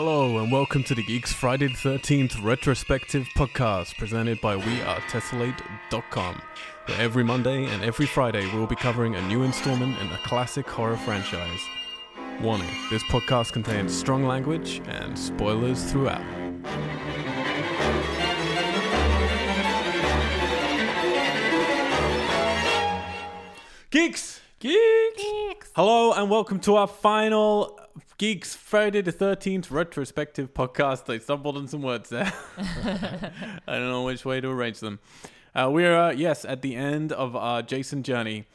Hello and welcome to the Geeks Friday the 13th retrospective podcast presented by WeAreTessellate.com. Where every Monday and every Friday we'll be covering a new installment in the classic horror franchise. Warning, this podcast contains strong language and spoilers throughout. Geeks! Geeks! Geeks! Hello and welcome to our final Geeks Friday the 13th retrospective podcast. I stumbled on some words there. I don't know which way to arrange them. Uh, we're, uh, yes, at the end of our Jason journey,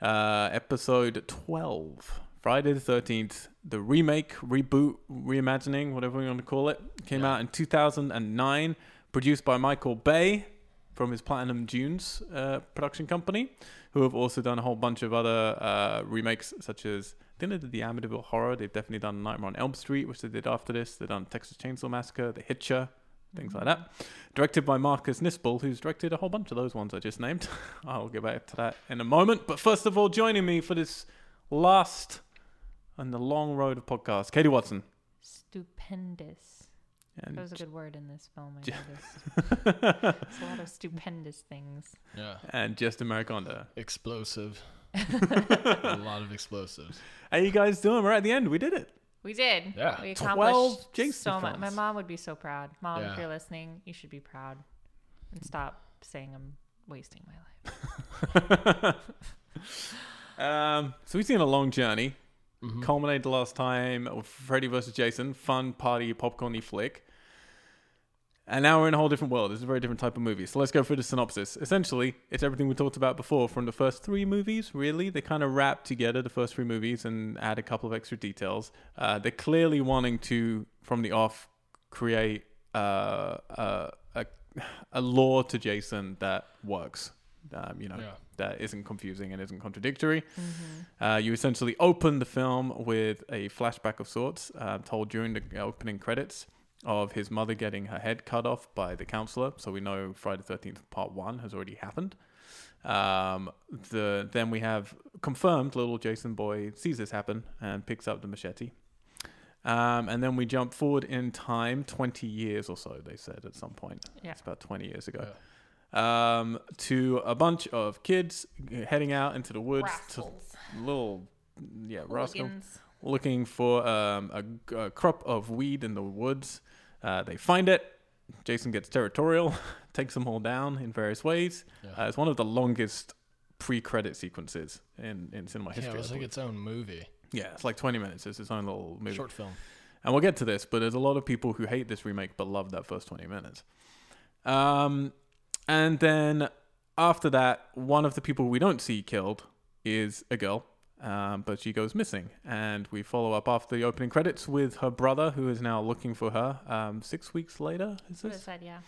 uh, episode 12. Friday the 13th, the remake, reboot, reimagining, whatever we want to call it, came out in 2009, produced by Michael Bay from his Platinum Dunes uh, production company, who have also done a whole bunch of other uh, remakes, such as I think they did the Amityville Horror. They've definitely done Nightmare on Elm Street, which they did after this. They've done Texas Chainsaw Massacre, The Hitcher, things like that. Directed by Marcus Nispel, who's directed a whole bunch of those ones I just named. I'll get back to that in a moment. But first of all, joining me for this last and the long road of podcasts, Katie Watson. Stupendous. And That was a good word in this film. I J- noticed. It's a lot of stupendous things. Yeah. and Justin Mariconda. Explosive. a lot of explosives. How you guys doing? We're at the end. We did it. We did. Yeah. We 12 accomplished Jason so much. My mom would be so proud. Mom, Yeah. if you're listening, you should be proud. And stop saying I'm wasting my life. Um, so we've seen a long journey. Mhm. Culminated last time with Freddy vs. Jason, fun party popcorny flick. And now we're in a whole different world. It's a very different type of movie. So let's go through the synopsis. Essentially, it's everything we talked about before from the first three movies, really. They kind of wrap together the first three movies and add a couple of extra details. Uh, they're clearly wanting to, from the off, create uh, uh, a, a lore to Jason that works. Um, you know, Yeah. that isn't confusing and isn't contradictory. Uh, you essentially open the film with a flashback of sorts, uh, told during the opening credits of his mother getting her head cut off by the counselor. So we know Friday the 13th Part 1 has already happened. Um, the Then we have confirmed little Jason boy sees this happen and picks up the machete. Um, and then we jump forward in time 20 years or so, they said at some point. Yeah. It's about 20 years ago. Um, to a bunch of kids heading out into the woods to little yeah rascal looking for um, a, a crop of weed in the woods uh, they find it jason gets territorial takes them all down in various ways Yeah. uh, it's one of the longest pre-credit sequences in, in cinema yeah, history it was like its own movie. yeah it's like 20 minutes it's its own little movie Short film. and we'll get to this, but there's a lot of people who hate this remake but love that first 20 minutes. Um, and then after that, one of the people we don't see killed is a girl, um, but she goes missing. And we follow up after the opening credits with her brother, who is now looking for her um, six weeks later. Is this? said, yeah.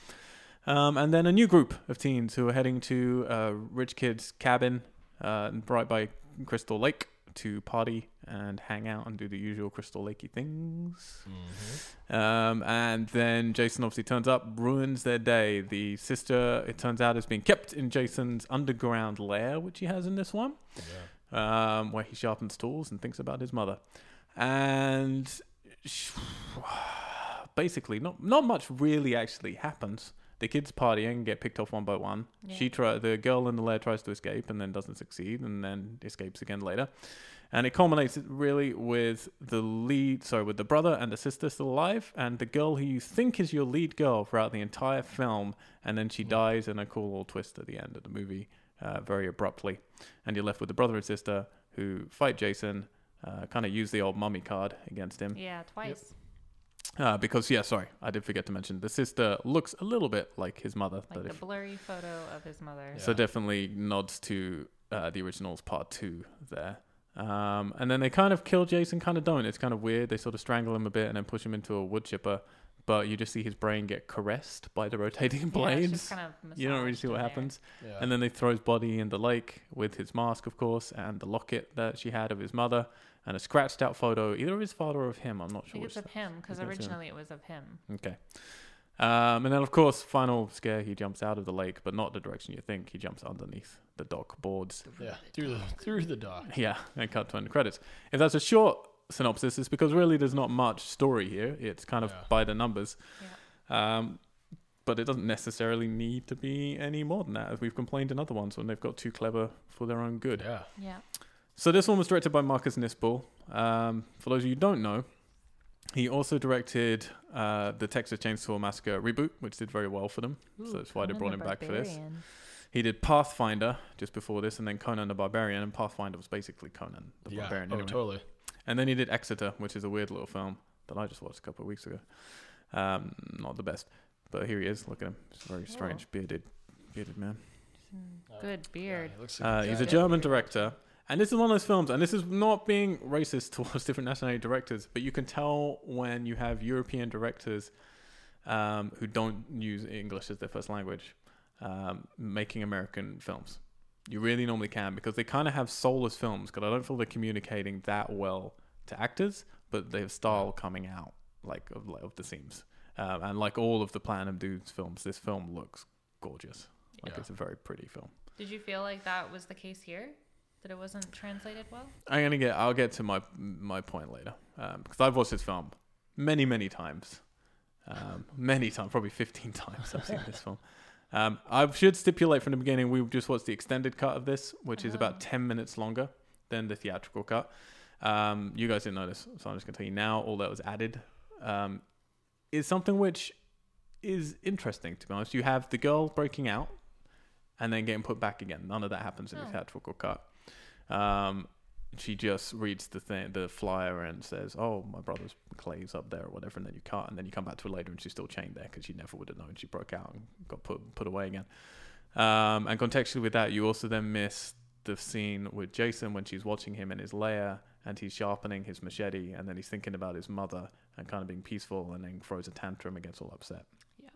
Um, and then a new group of teens who are heading to a rich kid's cabin uh, right by Crystal Lake to party and hang out and do the usual Crystal Lakey things. Mm-hmm. Um, and then Jason obviously turns up, ruins their day. The sister, it turns out, is being kept in Jason's underground lair, which he has in this one, Yeah. Um, where he sharpens tools and thinks about his mother. And basically, not not much really actually happens. The kids partying and get picked off one by one. Yeah. She try the girl in the lair tries to escape and then doesn't succeed and then escapes again later. And it culminates really with the lead, sorry, with the brother and the sister still alive, and the girl who you think is your lead girl throughout the entire film, and then she dies in a cool little twist at the end of the movie, uh, very abruptly, and you're left with the brother and sister who fight Jason, uh, kind of use the old mummy card against him, Yeah, twice. uh, because yeah, sorry, I did forget to mention the sister looks a little bit like his mother, Like but the if blurry photo of his mother. Yeah. so definitely nods to uh, the originals part two there. Um, and then they kind of kill Jason, kind of don't. It's kind of weird. They sort of strangle him a bit and then push him into a wood chipper. But you just see his brain get caressed by the rotating blades. just kind of you don't really see what happens. Yeah. And then they throw his body in the lake with his mask, of course, and the locket that she had of his mother, and a scratched out photo, either of his father or of him. I'm not sure it's of him because think him. originally it was of him. Okay. Um, and then, of course, final scare, he jumps out of the lake, but not the direction you think. He jumps underneath the dock boards. yeah. Through the through the dock. Yeah, and cut to end credits. If that's a short synopsis is because really there's not much story here. It's kind of Yeah. by the numbers. Um, but it doesn't necessarily need to be any more than that, as we've complained in other ones when they've got too clever for their own good. Yeah. Yeah. So this one was directed by Marcus Nispel. Um, for those of you who don't know, he also directed uh, the Texas Chainsaw Massacre reboot, which did very well for them. so that's why they brought the him back for this. He did Pathfinder just before this, and then Conan the Barbarian. And Pathfinder was basically Conan the yeah. Barbarian. Oh, anyway. totally. And then he did Exeter, which is a weird little film that I just watched a couple of weeks ago. Um, not the best, but here he is. Look at him. He's a very strange, bearded, bearded man. Good beard. Yeah, he like Uh, a he's a. German director, and this is one of those films. And this is not being racist towards different nationality directors, but you can tell when you have European directors um, who don't use English as their first language um, making American films. You really normally can because they kind of have soulless films. Because I don't feel they're communicating that well to actors, but they have style coming out like of, of the seams. Um, and like all of the Platinum Dunes films, this film looks gorgeous. Like Yeah. it's a very pretty film. Did you feel like that was the case here? That it wasn't translated well? I'm gonna get. I'll get to my my point later um, because I've watched this film many many times, um, many times, probably 15 times. I've seen this film. Um, I should stipulate from the beginning we just watched the extended cut of this, which is Oh. about 10 minutes longer than the theatrical cut. Um, you guys didn't notice, so I'm just gonna tell you now. All that was added um, is something which is interesting. To be honest, you have the girl breaking out and then getting put back again. None of that happens in the Oh. theatrical cut. Um, she just reads the thing, the flyer, and says, "Oh, my brother's Clay's up there, or whatever." And then you cut, and then you come back to her later, and she's still chained there because she never would have known she broke out and got put put away again. Um, and contextually with that, you also then miss the scene with Jason when she's watching him in his lair and he's sharpening his machete, and then he's thinking about his mother and kind of being peaceful, and then throws a tantrum and gets all upset. Yeah.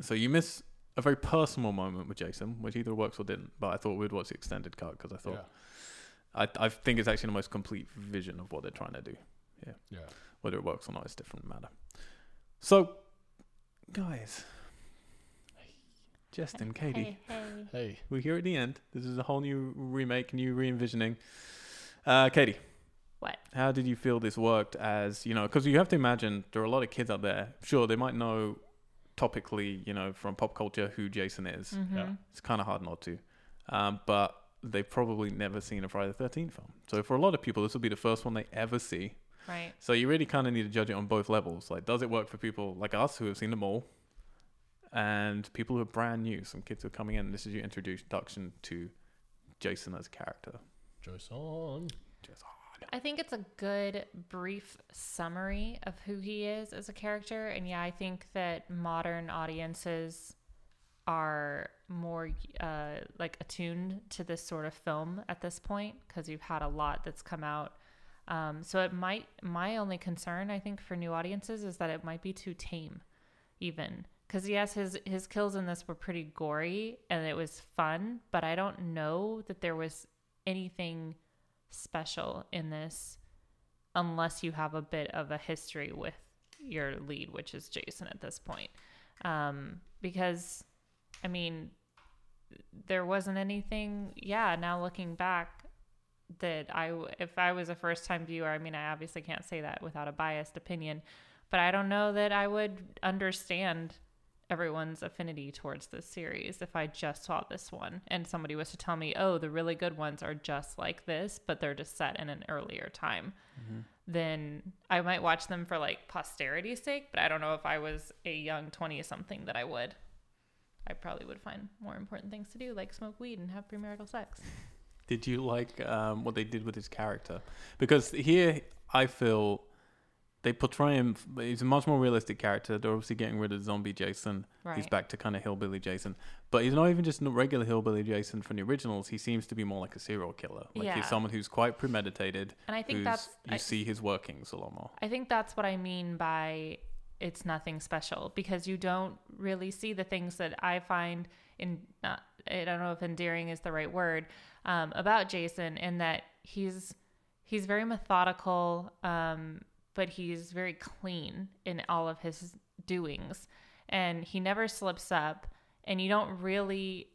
So you miss a very personal moment with Jason, which either works or didn't. But I thought we'd watch the extended cut because I thought Yeah. I, I think it's actually the most complete vision of what they're trying to do. Yeah. Yeah. Whether it works or not is a different matter. So, guys, Justin, Katie, Hey, hey. Hey. we're here at the end. This is a whole new remake, new re envisioning. Uh, Katie, What? how did you feel this worked as, you know, because you have to imagine there are a lot of kids out there. Sure, they might know topically, you know, from pop culture who Jason is. Mm-hmm. Yeah. It's kind of hard not to. Um, but they've probably never seen a Friday the 13th film. So for a lot of people, this will be the first one they ever see. Right. So you really kind of need to judge it on both levels. Like, does it work for people like us who have seen them all, and people who are brand new, some kids who are coming in? This is your introduction to Jason as a character. Jason. Jason. I think it's a good brief summary of who he is as a character. And yeah, I think that modern audiences are more uh, like attuned to this sort of film at this point because you've had a lot that's come out. Um, so it might, my only concern, I think, for new audiences is that it might be too tame, even. Because yes, his his kills in this were pretty gory and it was fun, but I don't know that there was anything special in this unless you have a bit of a history with your lead, which is Jason at this point. Um, because, I mean, there wasn't anything, yeah, now looking back, that I if I was a first time viewer, I mean, I obviously can't say that without a biased opinion, but I don't know that I would understand everyone's affinity towards this series if I just saw this one and somebody was to tell me, oh, the really good ones are just like this, but they're just set in an earlier time, mm-hmm. then I might watch them for like posterity's sake, but I don't know if I was a young 20 something that I would. I probably would find more important things to do, like smoke weed and have premarital sex. Did you like um, what they did with his character? Because here I feel they portray him. He's a much more realistic character. They're obviously getting rid of zombie Jason. Right. He's back to kind of hillbilly Jason, but he's not even just a regular hillbilly Jason from the originals. He seems to be more like a serial killer. Like Yeah. he's someone who's quite premeditated. And I think that's you I- see his workings a lot more. I think that's what I mean by it's nothing special because you don't really see the things that I find in not I don't know if endearing is the right word um, about Jason in that he's he's very methodical um, but he's very clean in all of his doings. And he never slips up and you don't really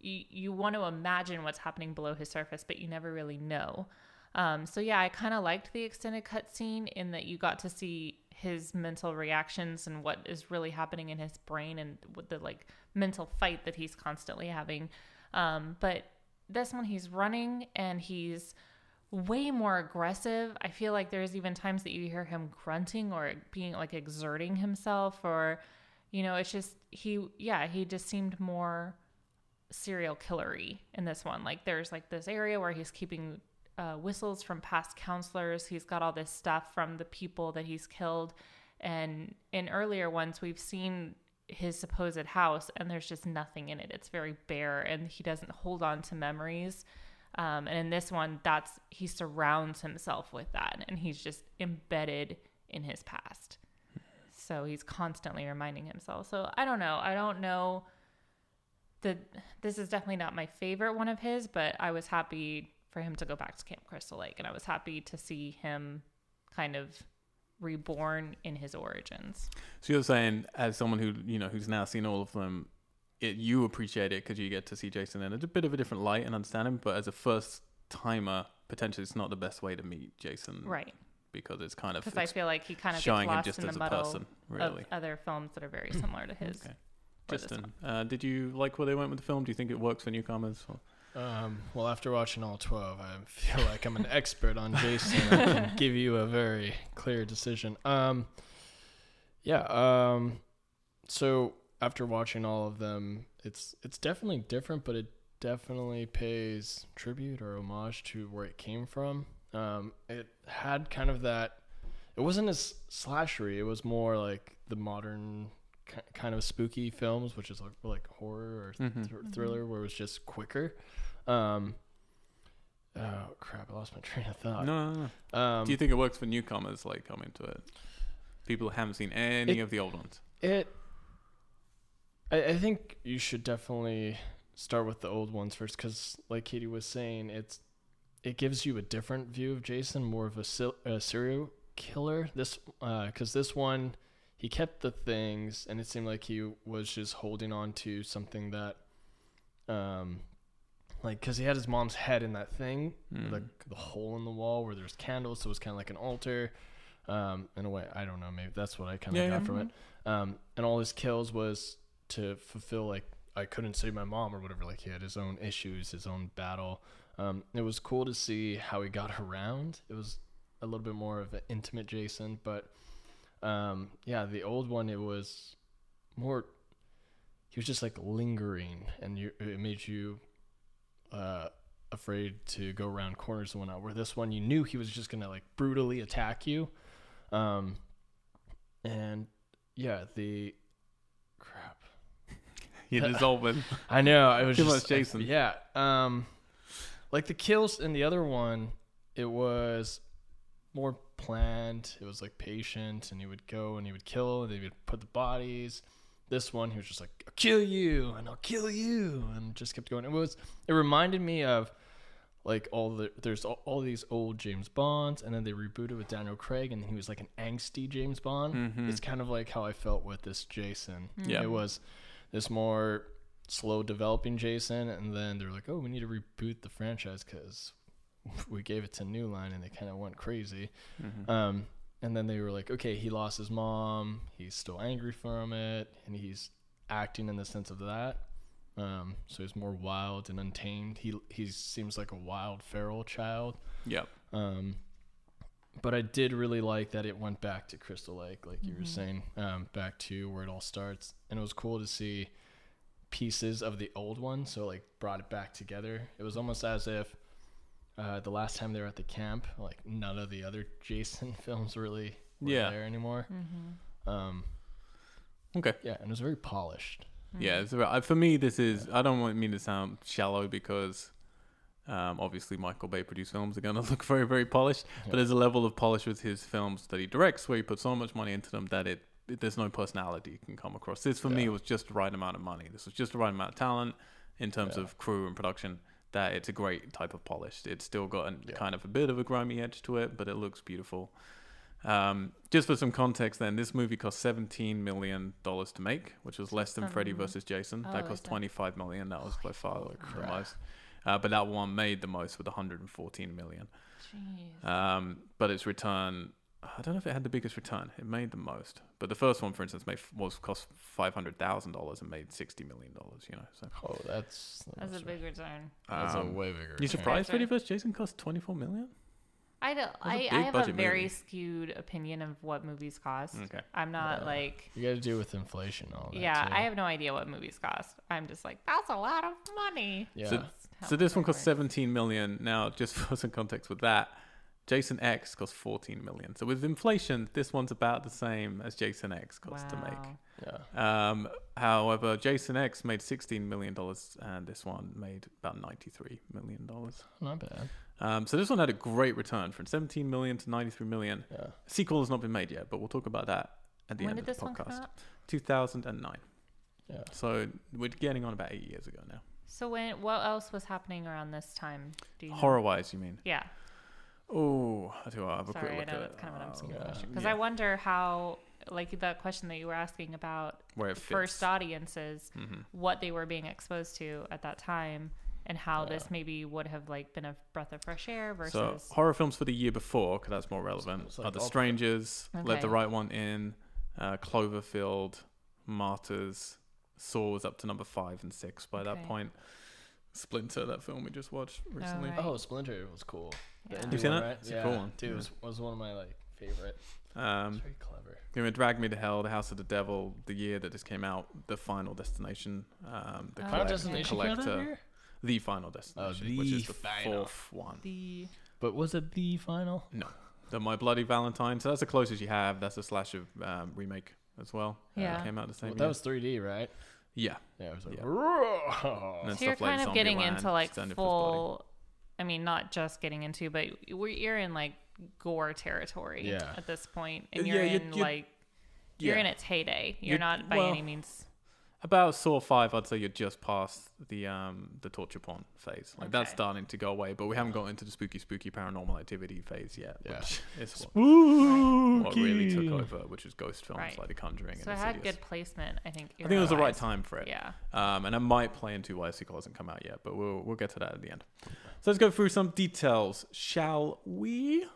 you, you want to imagine what's happening below his surface but you never really know. Um, so yeah, I kind of liked the extended cutscene in that you got to see his mental reactions and what is really happening in his brain and with the like mental fight that he's constantly having. Um, but this one, he's running and he's way more aggressive. I feel like there's even times that you hear him grunting or being like exerting himself, or, you know, it's just he, yeah, he just seemed more serial killery in this one. Like there's like this area where he's keeping uh, whistles from past counselors. He's got all this stuff from the people that he's killed. And in earlier ones, we've seen his supposed house and there's just nothing in it. It's very bare and he doesn't hold on to memories. Um, and in this one, that's he surrounds himself with that and he's just embedded in his past. So he's constantly reminding himself. So I don't know. I don't know that this is definitely not my favorite one of his, but I was happy for him to go back to Camp Crystal Lake and I was happy to see him kind of reborn in his origins. So you're saying, as someone who you know who's now seen all of them, it, you appreciate it because you get to see Jason in a bit of a different light and understand him. But as a first timer, potentially it's not the best way to meet Jason, right? Because it's kind of because I feel like he kind of showing gets lost him just in as the a muddle person, really. of other films that are very similar to his. Okay. Justin, uh, did you like where they went with the film? Do you think it works for newcomers? Or- Um, well, after watching all 12, I feel like I'm an expert on Jason. I can give you a very clear decision. Um, yeah. Um, so after watching all of them, it's it's definitely different, but it definitely pays tribute or homage to where it came from. Um, it had kind of that. It wasn't as slashery. It was more like the modern kind of spooky films, which is like like horror or Mhm. thr- thriller, where it was just quicker. Um, oh crap! I lost my train of thought. no, no, no. Um, Do you think it works for newcomers like coming to it? People who haven't seen any It- of the old ones. It. I, I think you should definitely start with the old ones first, because like Katie was saying, it's it gives you a different view of Jason, more of a, a serial killer. This, because this one, he kept the things, and it seemed like he was just holding on to something that, um, like, because he had his mom's head in that thing, Mm. the the hole in the wall where there's candles, so it was kind of like an altar. Um, in a way, I don't know. Maybe that's what I kind of Yeah, got yeah. from it. Um, and all his kills was to fulfill like I couldn't save my mom or whatever. Like he had his own issues, his own battle. Um, it was cool to see how he got around. It was a little bit more of an intimate Jason, but um, yeah, the old one it was more. He was just like lingering, and you, it made you uh, afraid to go around corners and whatnot. Where this one, you knew he was just gonna like brutally attack you, um, and yeah, the crap. You're dissolving. I know. I was Too just Jason. yeah. Um, like the kills in the other one, it was more planned. It was like patient, and he would go and he would kill, and they would put the bodies. This one, he was just like, "I'll kill you, and I'll kill you," and just kept going. It was. It reminded me of like all the there's all, all these old James Bonds, and then they rebooted with Daniel Craig, and he was like an angsty James Bond. Mhm. It's kind of like how I felt with this Jason. Yeah. It was this more slow developing Jason, and then they're like, "Oh, we need to reboot the franchise because we gave it to New Line, and they kind of went crazy." Mhm. Um, and then they were like, "Okay, he lost his mom. He's still angry from it, and he's acting in the sense of that." Um, so he's more wild and untamed. He he seems like a wild feral child. Yep. Um, but I did really like that it went back to Crystal Lake, like you were Mhm. saying, um, back to where it all starts, and it was cool to see pieces of the old one. So like brought it back together. It was almost as if uh, the last time they were at the camp, like none of the other Jason films really were Yeah. there anymore. Mm-hmm. Um, Okay. yeah, and it was very polished. Yeah, it's about, uh, for me, this is. I don't want mean to sound shallow because um, obviously Michael Bay produced films are going to look very, very polished. Yeah. But there's a level of polish with his films that he directs where he puts so much money into them that it, it there's no personality you can come across. This for me Yeah. was just the right amount of money. This was just the right amount of talent in terms Yeah. of crew and production. That it's a great type of polished. It's still got a, Yeah. kind of a bit of a grimy edge to it, but it looks beautiful. Um, just for some context, then this movie cost seventeen million dollars to make, which was less than Freddy Um, versus Jason. oh, that is cost that- twenty five million. That was by far the most. uh, but that one made the most with 114 million. Jeez. Um, but its return, I don't know if it had the biggest return. It made the most, but the first one, for instance, made was cost five hundred thousand dollars and made sixty million dollars. You know, so Oh, that's That's a big return. That's um, a way bigger. you surprised Return. Freddy vs. Jason cost twenty four million? I don't. a I, big I have a budget very movie. skewed opinion of what movies cost. Okay. I'm not Yeah. like. You got to deal with inflation all that. Yeah, too. I have no idea what movies cost. I'm just like, that's a lot of money. Yeah. So- So this one cost I- seventeen million. Now, just for some context with that, Jason X cost fourteen million. So with inflation, this one's about the same as Jason X cost to make. Wow. yeah. Um, however, Jason X made sixteen million dollars, and this one made about ninety-three million dollars. Not bad. Um, so this one had a great return from seventeen million to ninety-three million. Yeah. Sequel has not been made yet, but we'll talk about that at the When end did of this the one come podcast. out? Two thousand and nine. Yeah. So we're getting on about eight years ago now. So when what else was happening around this time? Do you? Horror-wise, you mean? Yeah. Oh, I do. I'll have a Sorry, quick I know at that's it. kind of an obscure yeah. question because Yeah. I wonder how, like that question that you were asking about Where it fits. first audiences, Mhm. what they were being exposed to at that time, and how this maybe would have like been a breath of fresh air versus. So horror films for the year before, because that's more relevant. it's are The all- Strangers, Let the Right One In, uh, Cloverfield, Martyrs. Saw was up to number five and six by that point. Splinter, that film we just watched recently. right. Oh, Splinter was cool. The Yeah. You've seen one, it? Right? It's a cool one. Dude, Yeah. was, was one of my like favorite. Um, It's very clever. you know, Drag Me to Hell, The House of the Devil, the year that just came out, The Final Destination, um, the Oh, Final collect- Destination came collector. The Final Destination, the which is the final. fourth one. the But was it the final? No, the My Bloody Valentine. So that's the closest you have. That's a slasher um, remake as well. uh, Yeah. that came out the same Well, year. that was 3D, right? yeah. Yeah, it was like. Yeah. "Roar." And then so you're stuff like kind of getting Zombieland, into like Stand Up for His Body. full. I mean, not just getting into, but we're, you're in like gore territory Yeah. at this point, and you're you- in you- like you're Yeah. in its heyday. You're You- not by well, any means. About Saw Five, I'd say you're just past the um the torture porn phase. Like that's starting to go away, but we haven't got into the spooky, spooky paranormal activity phase yet. Yeah. Which is what, Spooky. what really took over, which was ghost films Right. like The Conjuring So and it had good placement, I think. I think it was the right time for it. Yeah. Um, and I might play into why a sequel hasn't come out yet, but we'll we'll get to that at the end. So let's go through some details, shall we?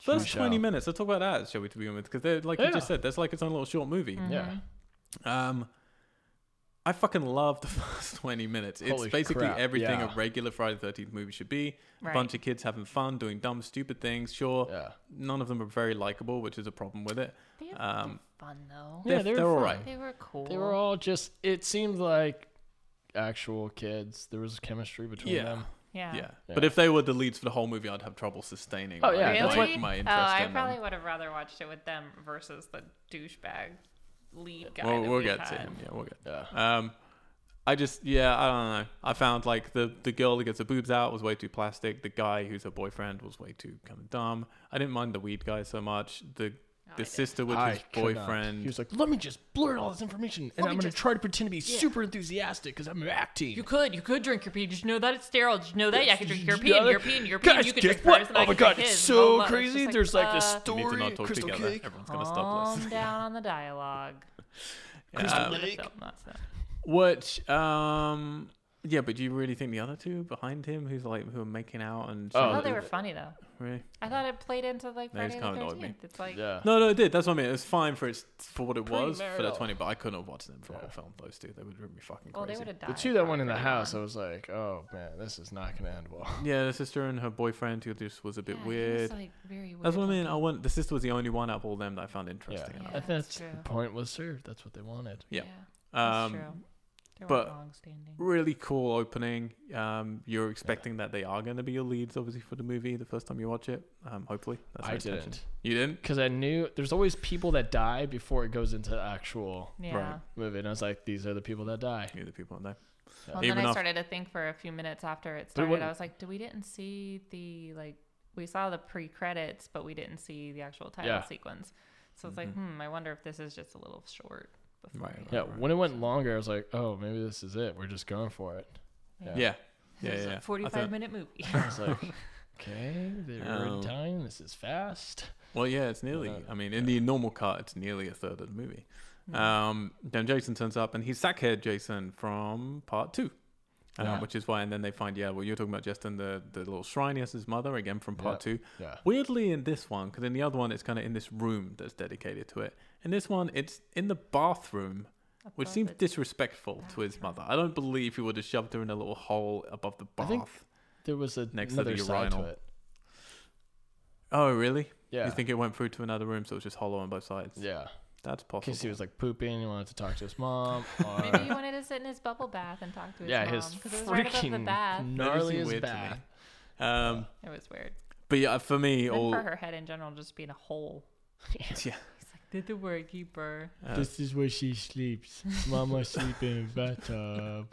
First shall. twenty minutes. Let's talk about that, shall we? To begin with, because they're like you just said, there's like its own little short movie. Mhm. Yeah. Um, I fucking love the first 20 minutes. It's Holy basically crap, everything yeah. a regular Friday the 13th movie should be. Right. A bunch of kids having fun, doing dumb, stupid things. Sure, Yeah. none of them are very likable, which is a problem with it. They have Um, fun though. Yeah, they're, they were they're all They were cool. They were all just. It seemed like actual kids. There was chemistry between Yeah. them. Yeah. Yeah. Yeah. But if they were the leads for the whole movie, I'd have trouble sustaining Oh, my, yeah, my, that's Really? my oh, interest I in probably them. would have rather watched it with them versus the douchebag lead guy. We'll, that we'll we get had. to him. Yeah, we'll get Yeah. Um, I just yeah, I don't know. I found like the the girl that gets her boobs out was way too plastic. The guy who's her boyfriend was way too kind of dumb. I didn't mind the weed guy so much. The Oh, the sister with I his could not. boyfriend. He was like, "Let me just blurt all this information, and Let I'm going to just- try to pretend to be Yeah. super enthusiastic because I'm acting." You could, you could drink your pee. Did you know that it's sterile? Did you know that? Yeah, I could drink your pee you and your pee and your pee. and Guys, you could guess drink what? hers and I Oh my could god, it's his. so Blah, blah, blah. It's crazy. just There's like this uh, you need to story. not talk Crystal together. Cake. Everyone's gonna stop Calm listening. down on the dialogue. Crystal Um, Lake. No, not so. Which um yeah, but do you really think the other two behind him, who's like who are making out and Oh, I thought they were funny though. Really? I thought it played into like They just Friday the kinda annoyed me. Thirteenth. It's like Yeah. No, no, it did. That's what I mean. It was fine for its for what it was for the Premarital. twenty, but I couldn't have watched them for the whole film. Those two, they would drive me fucking well, they crazy. would have died. The two that went in the pretty house, I was like, "Oh man, this is not going to end well." yeah, the sister and her boyfriend who just was a bit Yeah, he was, weird. like, very weird. That's what I mean. I looking. want the sister was the only one out of all them that I found interesting. Yeah. enough. I think that's that's true. the point was served. That's what they wanted. Yeah. that's Um, true. They but- long-standing. really cool opening. Um, you're expecting that they are going to be your leads, obviously, for the movie the first time you watch it. Um, hopefully, that's I didn't You didn't? because I knew there's always people that die before it goes into the actual Yeah. movie, and I was like, "These are the people that die." You're the people that know. Well, and Even then I if- started to think for a few minutes after it started. wouldn't- I was like, "Do we didn't see the like? We saw the pre-credits, but we didn't see the actual title Yeah. sequence." So it's like, hmm, I wonder if this is just a little short. Before Right, right. Yeah, when it went longer, I was like, "Oh, maybe this is it. We're just going for it." Yeah, Yeah. yeah, yeah. Yeah. a I Forty-five thought- minute movie. I was like, "Okay, they're Um, time. This is fast." Well, yeah, it's nearly. Uh, I mean, in the normal cut, it's nearly a third of the movie. Hmm. Um, then Jason turns up, and he's Sackhead Jason from part two. um, Yeah. which is why. And then they find, yeah, well, you're talking about Justin, the the little shrine. Yes, his mother again from part Yeah. two. Yeah. Weirdly, in this one, because in the other one, it's kind of in this room that's dedicated to it. In this one, it's in the bathroom, which seems it. disrespectful to his mother. I don't believe he would have shoved her in a little hole above the bath. I bath. think- There was a Next to the another side to it. oh, really? Yeah. You think it went through to another room, so it was just hollow on both sides? yeah. That's In possible. case he was like pooping, he wanted to talk to his mom. Or... Maybe he wanted to sit in his bubble bath and talk to his yeah, mom his because it was right the freaking bath. That just gnarliest weird to me. bath. Um, It was weird. but yeah, for me, And all for her head in general, just being a hole. yeah. He's like, did the word keeper. Uh, This is where she sleeps. Mama sleep in a bathtub.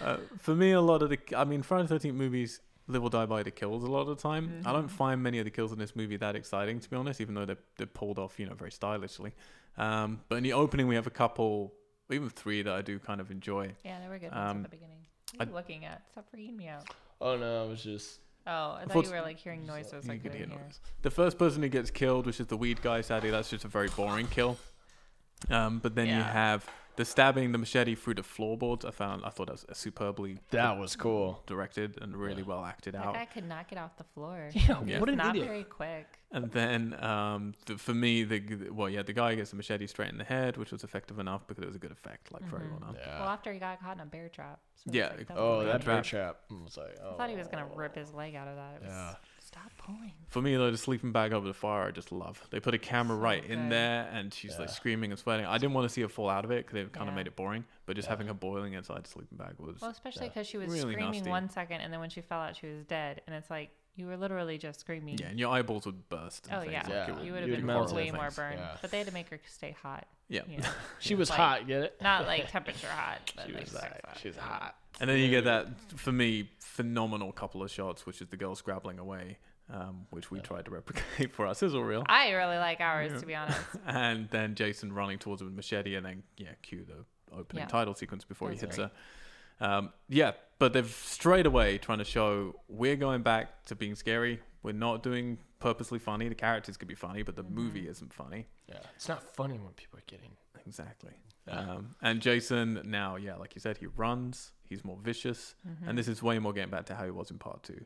Uh, for me, a lot of the, I mean, Friday the Thirteenth movies live or die by the kills a lot of the time. I don't Mhm. find many of the kills in this movie that exciting, to be honest, even though they're, they're pulled off, you know, very stylishly. Um, but in the opening, we have a couple, even three that I do kind of enjoy. Yeah, they were good ones Um, at the beginning. What are you I- looking at? Stop freaking me out. Oh no, I was just Oh, I thought thought you were like hearing noises. You Like could hear were here. noise. The first person who gets killed, which is the weed guy, sadly, that's just a very boring kill. Um, but then you have the stabbing the machete through the floorboards. I found, I thought that was superbly that was cool. directed and really Yeah. well acted That out. guy could not get off the floor. Yeah, Yeah. what an not idiot. very quick. And then, um, the, for me, the well, yeah, the guy gets the machete straight in the head, which was effective enough because it was a good effect, like very well Mhm. done. Yeah. Well, after he got caught in a bear trap. so Yeah, like, oh, that bear bear trap. trap was like. Oh. I thought he was gonna rip his leg out of that. It was, Yeah. Stop pulling. For me, though, the sleeping bag over the fire, I just love. They put a camera So right in there, and she's like screaming and sweating. I didn't want to see her fall out of it because it kind of Yeah. made it boring. But just Yeah. having her boiling inside the sleeping bag was. Well, especially Yeah. because she was Really screaming nasty. one second, and then when she fell out, she was dead. And it's like you were literally just screaming. yeah, and your eyeballs would burst. And Oh things. yeah, Like, Yeah. it would, you would have been melt way it. more burned. Yeah. But they had to make her stay hot. Yeah. You know? She was Like- hot. Get it? Not like temperature hot, but She like was sex like, hot. she was hot. And then you get that, for me, phenomenal couple of shots, which is the girl scrabbling away, um, which we Yeah. tried to replicate for our sizzle reel. I really like ours, Yeah. to be honest. and then Jason running towards her with machete, and then yeah, cue the opening Yeah. title sequence before he That's hits her. Um, yeah, but they've straight away trying to show we're going back to being scary. We're not doing purposely funny. The characters could be funny, but the Mhm. movie isn't funny. Yeah. It's not funny when people are getting. Exactly. Um, and Jason now, yeah, like you said, he runs. He's more vicious, Mhm. and this is way more getting back to how he was in part two,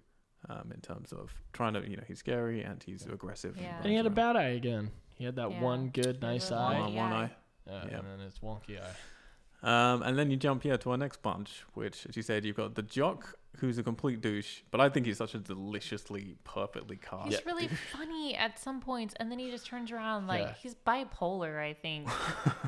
um, in terms of trying to, you know, he's scary and he's aggressive. Yeah. And he had a bad eye again. He had that Yeah. one good, nice the eye. one, one eye. eye. Yeah, Yeah. and then his wonky eye. Um, and then you jump here to our next bunch, which, as you said, you've got the jock, who's a complete douche, but I think he's such a deliciously, perfectly cast. He's Yeah. really funny at some points, and then he just turns around like Yeah. he's bipolar. I think.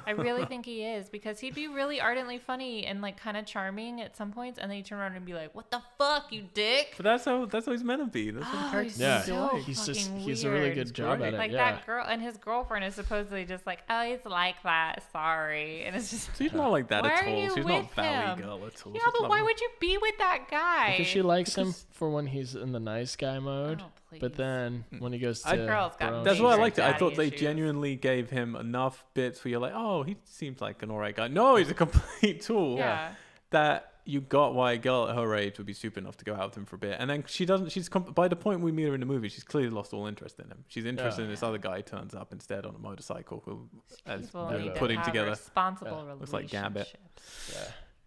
I really think he is because he'd be really ardently funny and like kind of charming at some points, and then he'd turn around and be like, "What the fuck, you dick!" But that's how that's how he's meant to be. That's what the Oh, character's he's Yeah, supposed to be so like. he's just fucking he's a really good It's job at it. Like yeah. that girl and his girlfriend is supposedly just like, "Oh, he's like that. Sorry," and it's just. She's not like that at all. you She's not with Valley? Girl at all. Yeah, She's but why lovely. would you be with that guy? Because she likes him for when he's in the nice guy mode, Oh, please. but then when he goes to. I, girl's got that's shit- why I liked it. I daddy thought they issues. genuinely gave him enough bits where you're like, oh, he seems like an alright guy. No, he's a complete tool. yeah. That you got why a girl at her age would be stupid enough to go out with him for a bit, and then she doesn't. She's com- by the point we meet her in the movie, she's clearly lost all interest in him. She's interested Yeah. in this other guy. who Turns up instead on a motorcycle, who, as People yeah, need yeah. to putting together. responsible Yeah. Looks like Gambit.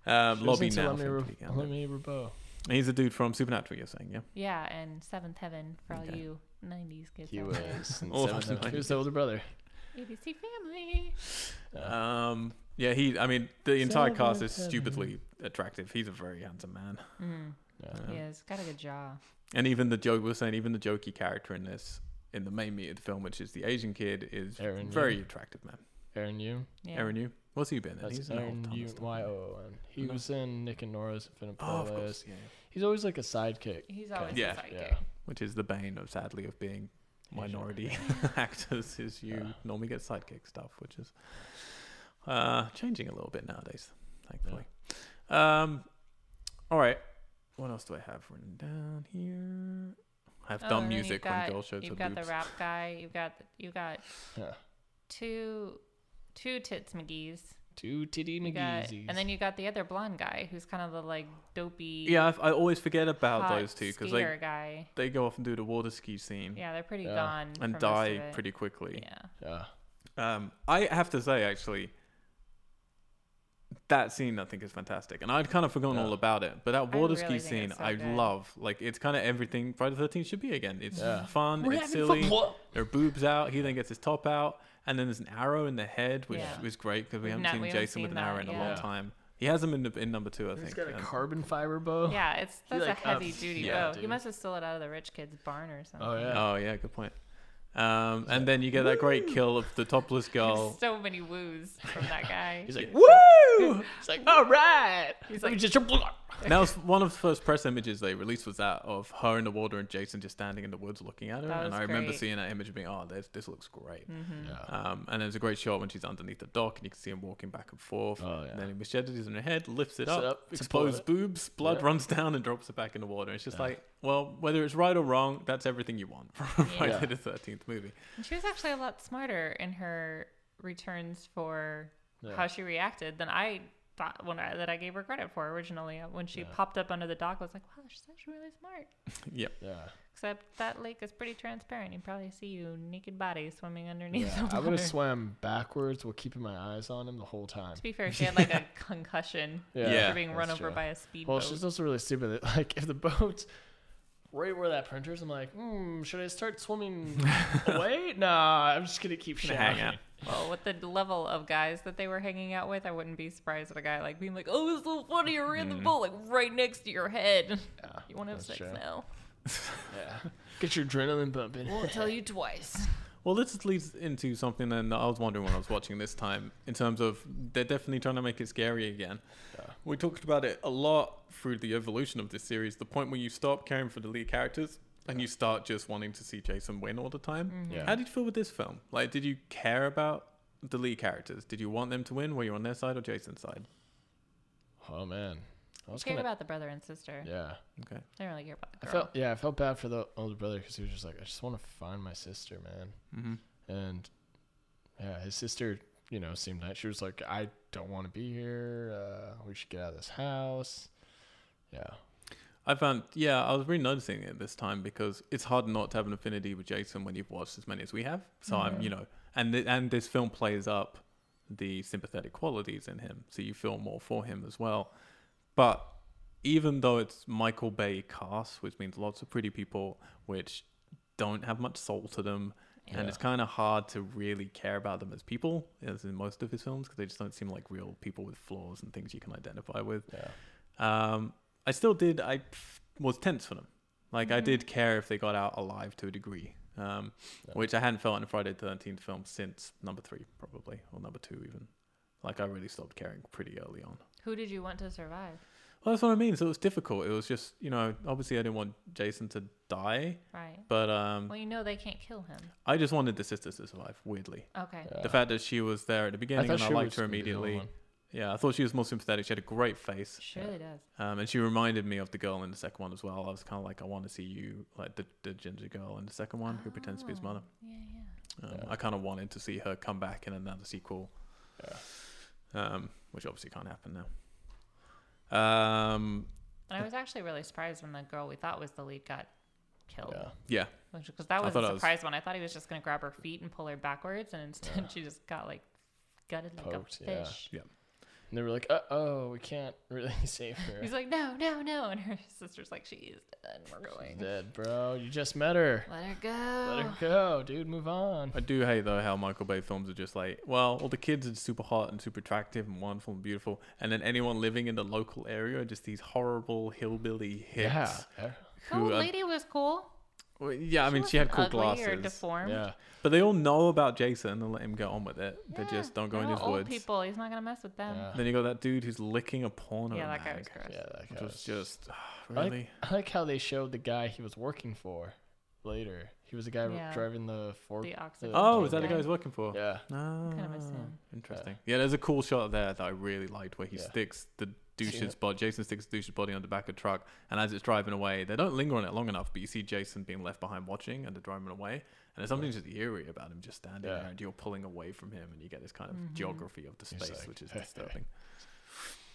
Yeah. Um, lobby now. Let me, for Re- let me Rebo. He's a dude from Supernatural. You're saying, yeah? Yeah, and Seventh Heaven for all Okay. you '90s kids. He out was. there. in Oh, seventh heaven. He was the older brother. ABC Family. Yeah. Um, yeah, he. I mean, the entire cast is Seventh stupidly attractive. He's a very handsome man. Mm, Yeah. he has got a good jaw. And even the joke we're saying, even the jokey character in this, in the main meat of the film, which is the Asian kid, is Aaron very Yoo. attractive man. Aaron Yoo. Yeah. Aaron, you? What's he been in? That's He's in a whole Aaron ton of Yoo. stuff. Y O O N. He No. was in Nick and Nora's Infinite Oh, of Playlist. course, yeah. He's always like a sidekick. He's always Yeah. a sidekick. Yeah. Which is the bane of sadly of being minority actors is you Yeah. normally get sidekick stuff, which is uh, changing a little bit nowadays, thankfully. Um, all right. What else do I have written down here? I have Oh, dumb and then music you've got, when girl shows her You've got boobs. the rap guy. You've got you got Yeah. two two tits McGee's. Two titty McGee's. and then you got the other blonde guy who's kind of the like dopey. yeah, I, I always forget about those two because they skier guy. they go off and do the water ski scene Yeah, they're pretty Yeah. gone and for most of die pretty quickly. Yeah. yeah. Um, I have to say, actually, that scene I think is fantastic, and I'd kind of forgotten Yeah. all about it. But that I water really ski scene, so I good. love. Like it's kind of everything Friday the Thirteenth should be again. It's Yeah. fun, We're it's silly. fun. There are boobs out. He then gets his top out, and then there's an arrow in the head, which Yeah. is great because we We've haven't not- seen we haven't Jason with seen an arrow that, in a long yeah. time. He has them in the, in number two, I think. He's got a and- carbon fiber bow. Yeah, it's He, that's like, a heavy up- duty yeah, bow. He dude. must have stole it out of the rich kid's barn or something. Oh yeah. Oh yeah, good point. Um, and then you get that great kill of the topless girl. So many woos from that guy. He's like, woo! He's like, all right. He's Let me like- just that was one of the first press images they released was that of her in the water and Jason just standing in the woods looking at her. That and was I remember great. seeing that image and being, oh, this, this looks great. Mm-hmm. Yeah. Um, and there's a great shot when she's underneath the dock and you can see him walking back and forth. Oh, yeah. And then he machetes in her head, lifts it Lifts up, it up, exposed boobs, blood Yeah. runs down and drops it back in the water. It's just Yeah. like, well, whether it's right or wrong, that's everything you want from a Friday the 13th movie. And she was actually a lot smarter in her returns for Yeah. how she reacted than I thought when I, that I gave her credit for originally. Uh, When she Yeah. popped up under the dock, I was like, wow, she's actually really smart. yep. Yeah. Except that lake is pretty transparent. You probably see you naked body swimming underneath Yeah, the I would have swam backwards while keeping my eyes on him the whole time. To be fair, she had like a concussion Yeah. after being run that's over true. by a speedboat. Well, speedboat. she's also really stupid. Like, if the boat's right where that printer is, I'm like, hmm, should I start swimming away? Nah, I'm just gonna keep Gonna shouting. hang out. Well, with the level of guys that they were hanging out with, I wouldn't be surprised at a guy like being like, "Oh, it's so funny, you're in the Mm. boat, like right next to your head. Yeah, You want to have that's sex true. now? Yeah. Get your adrenaline pumping. Won't tell you twice." Well, this leads into something then that I was wondering when I was watching this time in terms of they're definitely trying to make it scary again. Yeah. We talked about it a lot through the evolution of this series, the point where you stop caring for the lead characters and you start just wanting to see Jason win all the time. Mm-hmm. Yeah. How did you feel with this film? Like, did you care about the lead characters? Did you want them to win? Were you on their side or Jason's side? Oh man, I I was cared kind of about the brother and sister. yeah. Okay. I didn't really care about the I girl. felt yeah, I felt bad for the older brother because he was just like, I just want to find my sister, man. Mm-hmm. And yeah, his sister, you know, seemed nice. She was like, I don't want to be here. Uh, we should get out of this house. Yeah, I found, yeah, I was really noticing it this time because it's hard not to have an affinity with Jason when you've watched as many as we have. So I'm, Mhm. you know, and th- and this film plays up the sympathetic qualities in him, so you feel more for him as well. But even though it's Michael Bay cast, which means lots of pretty people, which don't have much soul to them, and it's kind of hard to really care about them as people, as in most of his films, because they just don't seem like real people with flaws and things you can identify with. yeah, Um, I still did. I was tense for them. Like I Mhm. did care if they got out alive to a degree, um, Yeah. which I hadn't felt in a Friday the Thirteenth film since number three, probably, or number two even. Like I really stopped caring pretty early on. Who did you want to survive? Well, that's what I mean. So it was difficult. It was just, you know, obviously I didn't want Jason to die, Right. but um, Well, you know they can't kill him. I just wanted the sisters to survive. Weirdly, Okay. yeah. the fact that she was there at the beginning thought and I liked her gonna the immediately. One. Yeah, I thought she was more sympathetic. She had a great face. She really does. Um, and she reminded me of the girl in the second one as well. I was kind of like, I want to see you, like the, the ginger girl in the second one who pretends to be his mother. Oh, Yeah, yeah. Um, Yeah. I kind of wanted to see her come back in another sequel, Yeah. um, which obviously can't happen now. Um, And I was actually really surprised when the girl we thought was the lead got killed. Yeah. yeah, Because that was thought a I was- surprise one. I thought he was just going to grab her feet and pull her backwards, and instead Yeah. she just got like gutted like Poked, a yeah. fish. And they were like, uh oh, we can't really save her. He's like, no, no, no. And her sister's like, she is dead. We're She's going. dead, bro. You just met her. Let her go. Let her go, dude. Move on. I do hate though how Michael Bay films are just like, well, all the kids are super hot and super attractive and wonderful and beautiful, and then anyone living in the local area are just these horrible hillbilly hicks. Yeah. yeah. The Who old are- lady was cool. Well, yeah, I mean, she had cool wasn't ugly Or glasses. deformed. Yeah. But they all know about Jason and let him get on with it. They just don't go in all his old woods. people. He's not gonna mess with them. Yeah. Then you got that dude who's licking a porno Yeah, that guy was gross. Yeah, that guy was was just ah, I like- really. I like how they showed the guy he was working for later. He was the guy Yeah. driving the fork. The oxygen. Oh, is that the guy. guy he's working for? Yeah. Oh, Kinda miss him. Interesting. Yeah. there's a cool shot there that I really liked where he Yeah. sticks the douche's it? body. Jason sticks the douche's body on the back of the truck, and as it's driving away, they don't linger on it long enough, but you see Jason being left behind watching, and they're driving away, and there's something just eerie about him just standing Yeah. there, and you're pulling away from him, and you get this kind of Mhm. geography of the space, like, which is "Hey, hey." disturbing.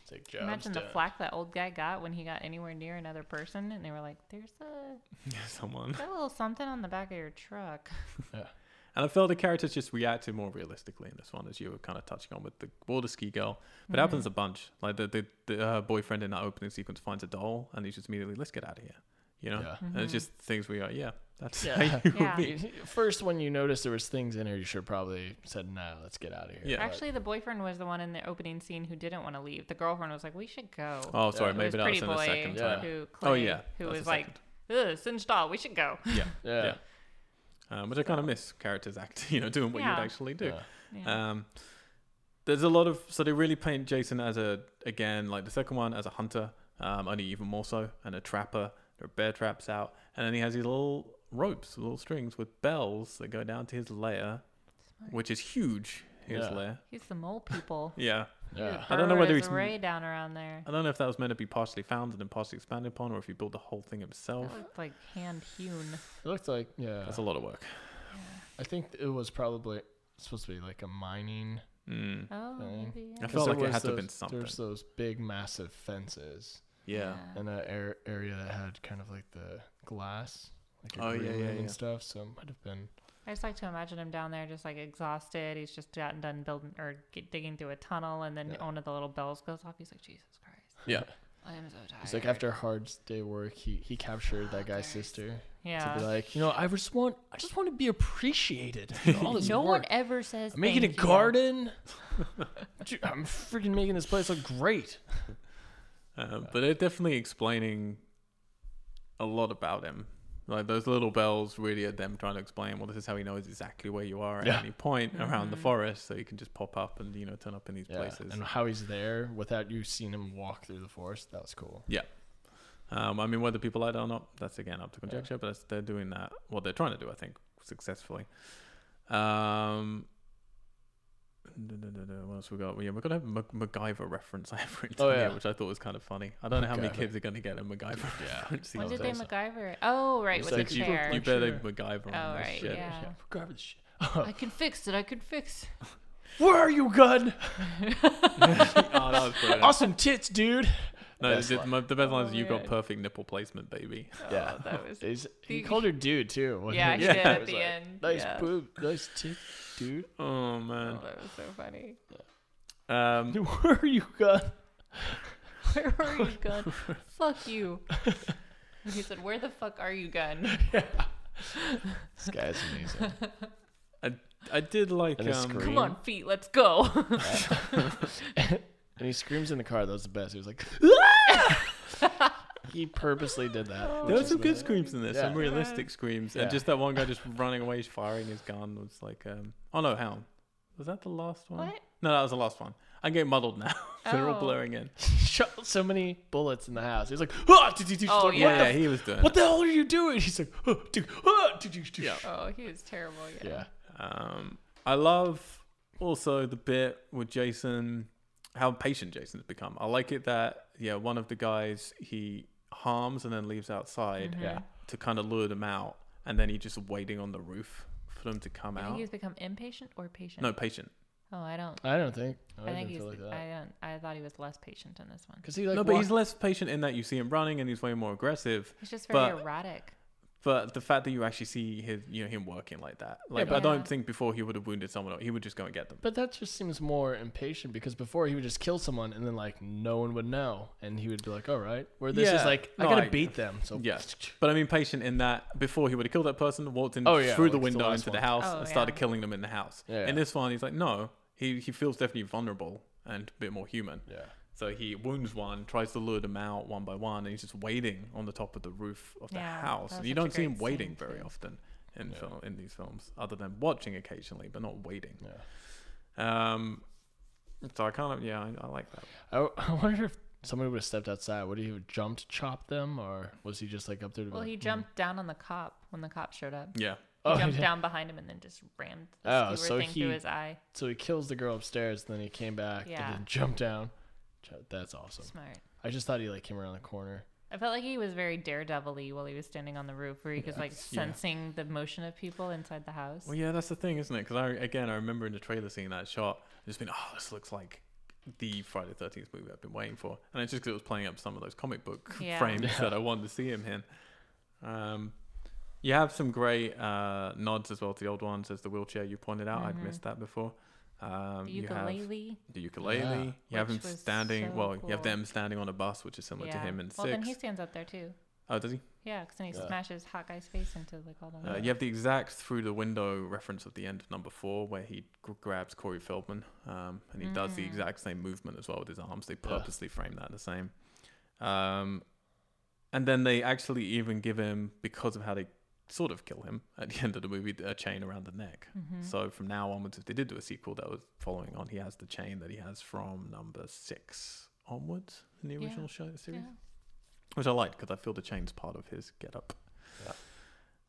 Take jobs Imagine the done. flack that old guy got when he got anywhere near another person, and they were like, "There's a, Someone. got a little something on the back of your truck." yeah, And I felt the characters just reacted more realistically in this one, as you were kind of touching on with the water ski girl. But it happens Mm-hmm. a bunch. Like the the, the uh, boyfriend in that opening sequence finds a doll, and he's just immediately, let's get out of here. You know, Yeah. and it's just things where you're yeah, that's Yeah. how you would Yeah. be. First, when you noticed there was things in here, you should have probably said, "No, let's get out of here." Yeah. Actually, the boyfriend was the one in the opening scene who didn't want to leave. The girlfriend was like, "We should go." Oh, sorry, Yeah. It maybe was that was Pretty in the Boy second Yeah. time. who Clay, Oh yeah, who that's the was like, second. "Ugh, singed doll, we should go." yeah, yeah, yeah. Um, which I kind of miss characters act, you know, doing what Yeah. you'd actually do. Yeah. Yeah. Um, there's a lot of so they really paint Jason as a again like the second one as a hunter, um, only even more so, and a trapper. There are bear traps out, and then he has these little ropes, little strings with bells that go down to his lair, Smart. which is huge. His Yeah. lair, He's the mole people. yeah. yeah. I don't know whether he's he's- way down around there. I don't know if that was meant to be partially founded and partially expanded upon, or if he built the whole thing himself. That looked like hand hewn. It looked like yeah. That's a lot of work. I think it was probably supposed to be like a mining. Mm. Oh, Thing. maybe. I Yeah. felt there like it was had to have been those- something. There's those big, massive fences Yeah. in that air, area that had kind of like the glass, like Oh, yeah, yeah, room yeah. and stuff. So it might have been. I just like to imagine him down there, just like exhausted. He's just gotten done building or get, digging through a tunnel, and then Yeah. one of the little bells goes off. He's like, "Jesus Christ, Yeah. I am so tired." It's like after a hard day work, he he captured that guy's There's- sister to be like, you know, I just want, I just want to be appreciated. for all this no work. one ever says. I'm making a you. garden. Dude, I'm freaking making this place look great. Um, but they're definitely explaining a lot about him. Like those little bells really are them trying to explain, well, this is how he knows exactly where you are at Yeah. any point around the forest, so you can just pop up and you know turn up in these Yeah, places. and how he's there without you seeing him walk through the forest. That was cool. Yeah. Um, I mean, whether people like that or not, that's again up to conjecture. But that's, they're doing that. What they're trying to do, I think, successfully. Um, what else we got? Yeah, we're gonna have Mac- MacGyver reference I have written Oh, here, yeah. which I thought was kind of funny. I don't know how many MacGyver. kids are gonna get a MacGyver Yeah. reference. When these did they also. MacGyver? Oh, right, It's with like the you- chair. You you better Sure. MacGyver on Oh, this right, shit. yeah. Grab this shit. I can fix it. I can fix. Where are you, gun? oh, that was. Awesome tits, dude. No, Best the, line. my, the best line is Oh, you got perfect nipple placement, baby. Yeah. Oh, that was. He's, he called her dude too. wasn't Yeah, he? he Yeah. did It at the like, end. Nice yeah. boob, nice tit, dude. Oh man. Oh, that was so funny. Um, Where are you, gun? Where are you, gun? fuck you. And he said, "Where the fuck are you, gun?" This guy's amazing. I I did like um. Come on, feet, let's go. And he screams in the car. That was the best. He was like, he purposely did that. Oh, There were some good amazing. screams in there, some realistic screams, Yeah. and just that one guy just running away, firing his gun was like, um, oh no, hang on, was that the last one? what? No, that was the last one. I'm getting muddled now. They're all Oh. blurring in. He shot so many bullets in the house. He's like, ah, did you, did you, Oh, like, yeah. what, Yeah, the, he was doing. what it. the hell are you doing? He's like, ah, dude, ah, did you, did you. Yeah. Oh, he was terrible. Yeah. Yeah. Um, I love also the bit with Jason, how patient Jason's become. I like it that yeah, one of the guys he harms and then leaves outside Mhm. Yeah. to kind of lure them out, and then he's just waiting on the roof for them to come I think out. he's become impatient or patient. No, patient. Oh, I don't. I don't think. I, I, think he's. like that. I don't. I thought he was less patient in this one. Because he like no, but he's less patient in that you see him running and he's way more aggressive. He's just very But- erratic. But the fact that you actually see his, you know, him working like that, like but- I don't Yeah. think before he would have wounded someone, else. he would just go and get them. But that just seems more impatient because before he would just kill someone and then like no one would know and he would be like, all right. Where this Yeah. is like, I No, gotta I- beat them. So Yeah. But I mean, patient in that before he would have killed that person, walked in Oh, yeah, through the like the window last into the house Oh, and started yeah. killing them in the house. Yeah. In this one, he's like, no, he he feels definitely vulnerable and a bit more human. yeah. So he wounds one, tries to lure them out one by one, and he's just waiting on the top of the roof of the Yeah, house. that And was you don't see him waiting scene, very too. often in Yeah. film in these films, other than watching occasionally, but not waiting. Yeah. Um, so I kind of yeah, I, I like that. I, I wonder if somebody would have stepped outside. Would he have jumped, chopped them, or was he just like up there to be Well, like, he "Hmm." jumped down on the cop when the cop showed up. Yeah, He Oh, jumped did. down behind him and then just rammed the Oh, skewer so thing he- through his eye. So he kills the girl upstairs, then he came back Yeah. and then jumped down. Ch- That's awesome. Smart. I just thought he like came around the corner. I felt like he was very daredevilly while he was standing on the roof, where he was like Yeah. sensing the motion of people inside the house. Well, yeah, that's the thing, isn't it? Because I again, I remember in the trailer seeing that shot, just being, oh, this looks like the Friday Thirteenth movie I've been waiting for, and it's just because it was playing up some of those comic book Yeah. frames Yeah. that I wanted to see him in. Um, You have some great uh, nods as well to the old ones. As the wheelchair you pointed out, I'd Mhm. missed that before. Um, The you have ukulele. the ukulele. Yeah. You have him standing. so well, you have them standing on a bus, which is similar to him in well, then he stands up there too. Oh, does he? Yeah, because then he Yeah. smashes guy's face into like all the. Uh, you have the exact through the window reference at the end of number four, where he g- grabs Corey Feldman, um, and he does the Mm. exact same movement as well with his arms. They Yeah. purposely frame that the same. Um, and then they actually even give him because of how they sort of kill him at the end of the movie a chain around the neck. Mhm. So from now onwards, if they did do a sequel that was following on, he has the chain that he has from number six onwards in the Yeah. original show series Yeah. which I like because I feel the chain's part of his get up.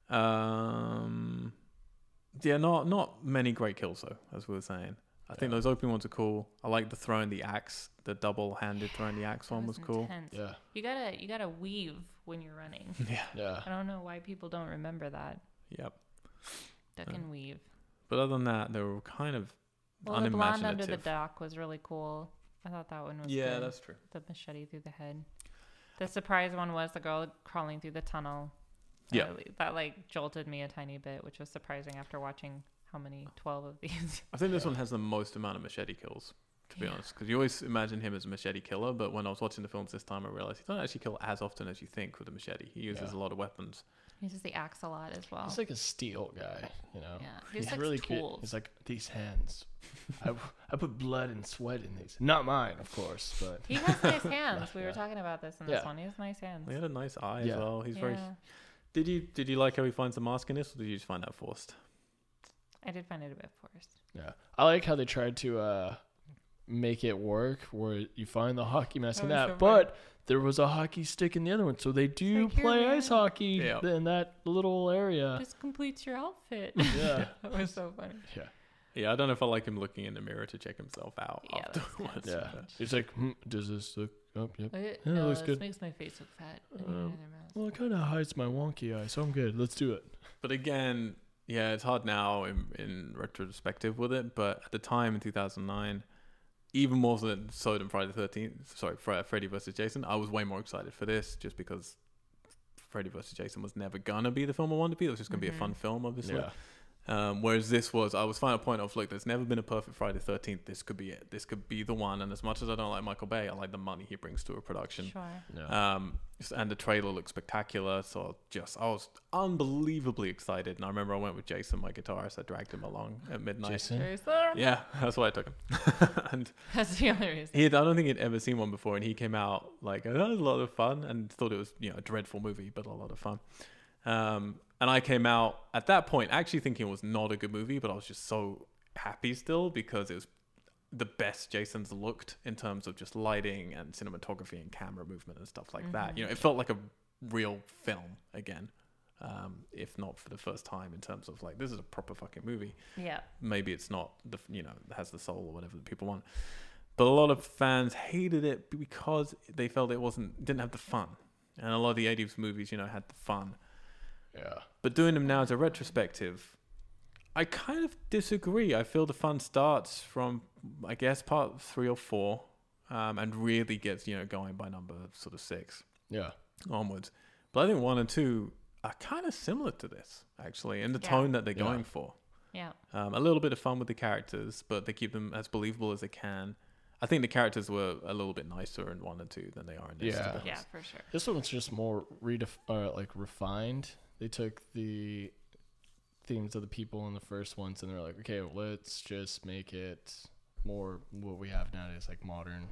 Um, yeah, not not many great kills though, as we were saying. I think Yeah. those opening ones are cool. I like the throwing the axe, the double-handed throwing the axe one was, cool. intense. Yeah. You gotta you gotta weave when you're running. Yeah, Yeah. I don't know why people don't remember that. yep. Duck Yeah. and weave. But other than that, they were kind of Well, the blonde under the dock was really cool. I thought that one was yeah, good. that's true. the machete through the head. The surprise one was the girl crawling through the tunnel. Yeah. That like jolted me a tiny bit, which was surprising after watching how many twelve of these. I think this one has the most amount of machete kills, to be Yeah. honest, because you always imagine him as a machete killer. But when I was watching the films this time, I realized he doesn't actually kill as often as you think with a machete. He uses Yeah. a lot of weapons. He uses the axe a lot as well. He's like a steel guy, you know. yeah, he He's just really cute. tools. He's like these hands. I, I put blood and sweat in these. Not mine, of course, but he has nice hands. We were Yeah. talking about this in this Yeah. one. He has nice hands. He had a nice eye Yeah. as well. He's very. Did you did you like how he finds the mask in this, or did you just find that forced? I did find it a bit forced. yeah. I like how they tried to uh, make it work, where you find the hockey mask in That that, so but there was a hockey stick in the other one, so they do like, play man. ice hockey Yeah. in that little area. This completes your outfit. Yeah. that was so funny. Yeah. Yeah, I don't know if I like him looking in the mirror to check himself out Yeah, that's afterwards. Yeah. He's like, hmm, does this look up? Yep. It, Yeah, it no, looks this good. makes my face look fat. Um. Well, it kind of hides my wonky eye, so I'm good. Let's do it. But again, yeah, it's hard now in, in retrospective with it. But at the time in 2009, even more than so than Friday the 13th, sorry, Fre- Freddy versus Jason, I was way more excited for this just because Freddy versus Jason was never gonna be the film I wanted to be. It was just gonna be a Mhm. fun film, obviously. Yeah. Um, whereas this was, I was finding a point of look, there's never been a perfect Friday Thirteenth. This could be it. This could be the one. And as much as I don't like Michael Bay, I like the money he brings to a production. Sure. Yeah. Um, and the trailer looked spectacular. So just, I was unbelievably excited. And I remember I went with Jason, my guitarist. I dragged him along at midnight. Jason. Jason. Yeah, that's why I took him. and That's the only reason. he, had, I don't think he'd ever seen one before, and he came out like "Oh, that was a lot of fun, and thought it was you know a dreadful movie, but a lot of fun. Um, and I came out at that point actually thinking it was not a good movie, but I was just so happy still because it was the best Jason's looked in terms of just lighting and cinematography and camera movement and stuff like that. You know, it felt like a real film again. Um, if not for the first time in terms of like this is a proper fucking movie Yeah. maybe it's not the you know has the soul or whatever that people want but a lot of fans hated it because they felt it wasn't didn't have the fun and a lot of the 80s movies you know had the fun Yeah. but doing them now as a retrospective i kind of disagree i feel the fun starts from i guess part three or four um, and really gets you know going by number sort of six Yeah. onwards but i think one and two are kind of similar to this actually in the Yeah. tone that they're Yeah. going for Yeah. um, a little bit of fun with the characters, but they keep them as believable as they can. I think the characters were a little bit nicer in one and two than they are in this. to Yeah. Yeah, for sure. This one's just more redef- uh, like refined. They took the themes of the people in the first ones and they're like, okay, let's just make it more what we have nowadays, like modern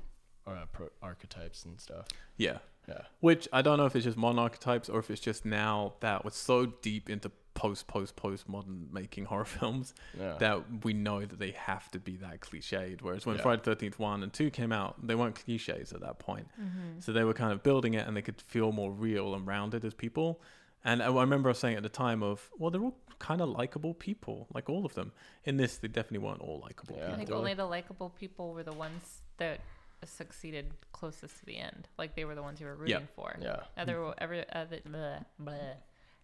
uh, pro- archetypes and stuff. yeah. Yeah. Which I don't know if it's just modern archetypes or if it's just now that we're so deep into post, post, post modern making horror films Yeah. that we know that they have to be that cliched. Whereas when Yeah. Friday the 13th 1 and 2 came out, they weren't cliches at that point. Mm-hmm. So they were kind of building it and they could feel more real and rounded as people. And I I remember saying at the time of, well, they're all kind of likable people, like all of them. In this, they definitely weren't all likable Yeah. I think only the likable people were the ones that succeeded closest to the end. Like they were the ones you were rooting Yeah. for. Yeah. Other, every, other, bleh, bleh.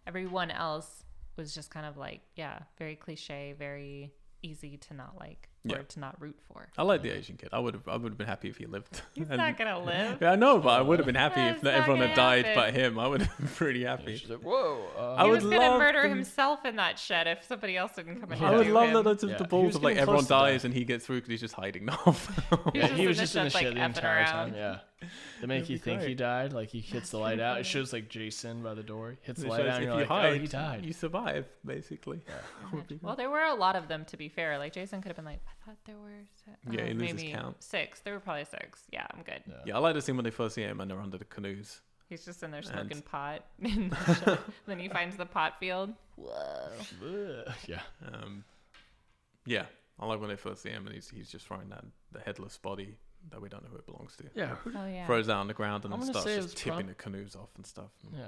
everyone else was just kind of like, yeah, very cliche, very easy to not like Yeah. or to not root for. I like the Asian kid. I would have. I would have been happy if he lived. He's And- not gonna live. Yeah, I know, but I would have been happy if That's not not everyone had gonna died but him. I would have been pretty And happy. she's like, whoa. Uh, I he would was gonna love murder them- himself in that shed if somebody else didn't come and I would love him. that loads of Yeah, the he balls was of like everyone close to that. dies and he gets through because he's just hiding the whole film. yeah, just he was the just in the shed, like, the entire around. time. Yeah. They make you think he died. Like he hits the light out. It shows like Jason by the door. Hits the light out. And if you're you like, oh, hide, he died. You survive, basically. Well, there were a lot of them to be fair. Like Jason could have been like, I thought there were six. Yeah, he oh, loses maybe count. Six. There were probably six. Yeah, I'm good. Yeah. Yeah, I like to see when they first see him and they're under the canoes. He's just in there And- smoking pot. in the shed. then he finds the pot field. Whoa. Ugh. Yeah. Um, yeah, I like when they first see him and he's he's just throwing that the headless body that we don't know who it belongs to. Yeah. Oh yeah. Throws that on the ground and I'm then gonna starts say it just was tipping prob- the canoes off and stuff. Yeah.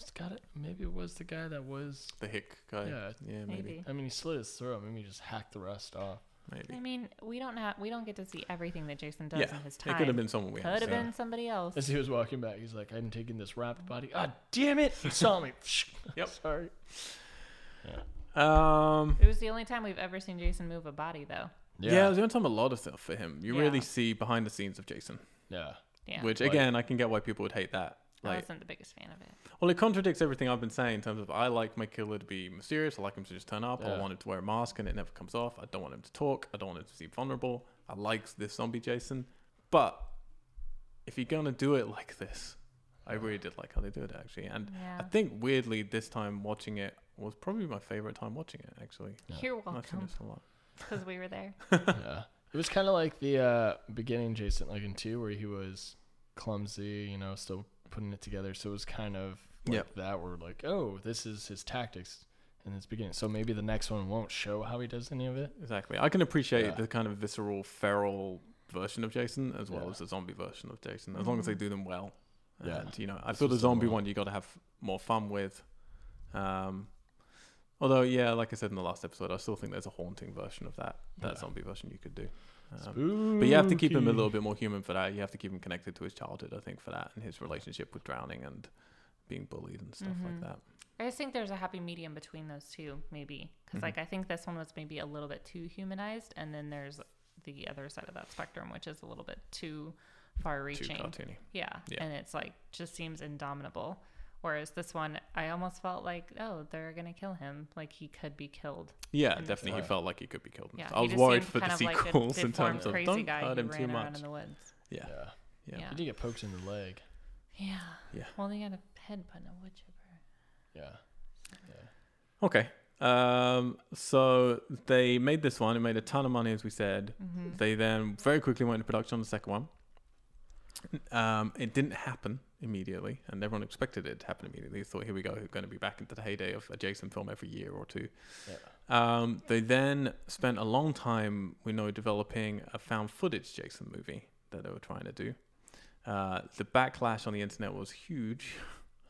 It's got it. Maybe it was the guy that was. The hick guy. Yeah. yeah, maybe, Maybe. I mean, he slit his throat. Maybe he just hacked the rest off. Maybe. I mean, we don't have we don't get to see everything that Jason does Yeah, in his time. it could have been someone we Could haven't have seen. been somebody else. As he was walking back, he's like, "I'm taking this wrapped body." Ah, damn it! He saw me. Yep. Sorry. Um, It was the only time we've ever seen Jason move a body, though. yeah, it was the only time a lot of stuff for him. You Yeah. really see behind the scenes of Jason, Yeah. Yeah. which Like- again, I can get why people would hate that. I wasn't the biggest fan of it. well, it contradicts everything I've been saying in terms of I like my killer to be mysterious. I like him to just turn up. I Yeah. want him to wear a mask and it never comes off. I don't want him to talk. I don't want him to seem vulnerable. I like this zombie Jason, but if you're gonna do it like this, I really did like how they do it actually, and I think weirdly this time watching it was probably my favorite time watching it actually. Yeah. You're welcome, this a lot. because we were there. yeah. It was kind of like the uh, beginning Jason, like in two, where he was clumsy, you know, still putting it together. So it was kind of like Yep. that, where like, oh, this is his tactics in his beginning. So maybe the next one won't show how he does any of it. Exactly. I can appreciate Yeah. the kind of visceral, feral version of Jason as well Yeah. as the zombie version of Jason, as long as they Mhm. do them well. Yeah. And, you know, I This feel the zombie one. one you got to have more fun with. Um, although, yeah, like I said in the last episode, I still think there's a haunting version of that that Yeah. zombie version you could do. Um, but you have to keep him a little bit more human for that. You have to keep him connected to his childhood, I think, for that, and his relationship with drowning and being bullied and stuff Mhm. like that. I just think there's a happy medium between those two, maybe. Because, Mhm. like, I think this one was maybe a little bit too humanized, and then there's the other side of that spectrum, which is a little bit too far Too reaching. cartoony. Yeah. Yeah. And it's like, just seems indomitable. Whereas this one, I almost felt like, oh, they're going to kill him. Like, he could be killed. Yeah, definitely. He felt like he could be killed. Yeah. I was worried for the kind of like a sequels in deformed terms of crazy don't guy hurt who him too ran around much. in the woods. Yeah. Yeah. Yeah. Yeah. He did get poked in the leg. Yeah. Yeah. Well, they got a head put in a wood chipper. Yeah. Okay. Um, so they made this one. It made a ton of money, as we said. Mm-hmm. They then very quickly went into production on the second one. Um, it didn't happen immediately, and everyone expected it to happen immediately. They thought, here we go, we're going to be back into the heyday of a Jason film every year or two. Yeah. Um, they then spent a long time, we know, developing a found footage Jason movie that they were trying to do. Uh, the backlash on the internet was huge.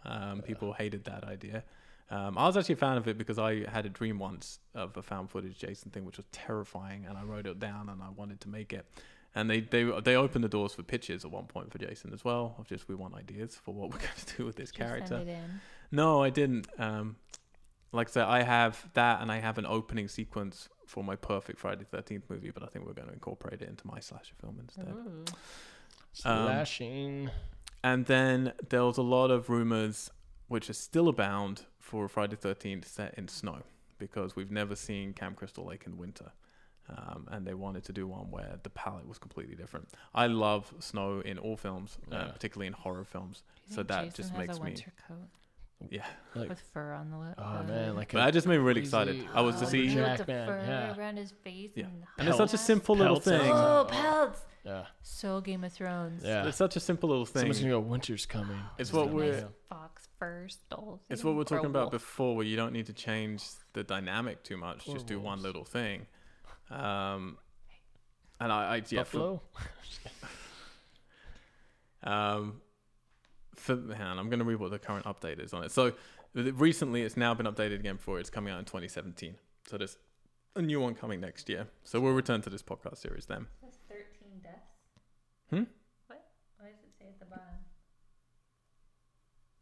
Um. People hated that idea. Um, I was actually a fan of it because I had a dream once of a found footage Jason thing, which was terrifying, and I wrote it down and I wanted to make it. And they they they opened the doors for pitches at one point for Jason as well. Of just we want ideas for what we're going to do with this character. Send it in. No, I didn't. Um, like I said, I have that, and I have an opening sequence for my perfect Friday Thirteenth movie, but I think we're going to incorporate it into my slasher film instead. Ooh. Um, Slashing. And then there was a lot of rumors, which are still abound, for Friday Thirteenth set in snow, because we've never seen Camp Crystal Lake in winter. Um, and they wanted to do one where the palette was completely different. I love snow in all films, uh, particularly in horror films. So that Jason just has makes a me- winter coat Yeah, Like, with fur on the lip. oh man, like but that just made me really excited. crazy- I was to Oh, see, yeah. with the Jackman, fur yeah. around his face. Yeah. And, and it's such a hot simple little thing. Oh, pelts! yeah. So Game of Thrones. Yeah. It's such a simple little thing. Someone's gonna go. Winter's coming. It's Just what we're- yeah. Fox fur stole. It's what we we're talking about before, where you don't need to change the dynamic too much. Poor just do one little thing. Um, and I, I yeah, for, Buffalo. um, for hang on, I'm going to read what the current update is on it. So recently, it's now been updated again for it's coming out in 2017. So there's a new one coming next year. So we'll return to this podcast series then. That's 13 deaths. Hmm? What? Why does it say at the bottom?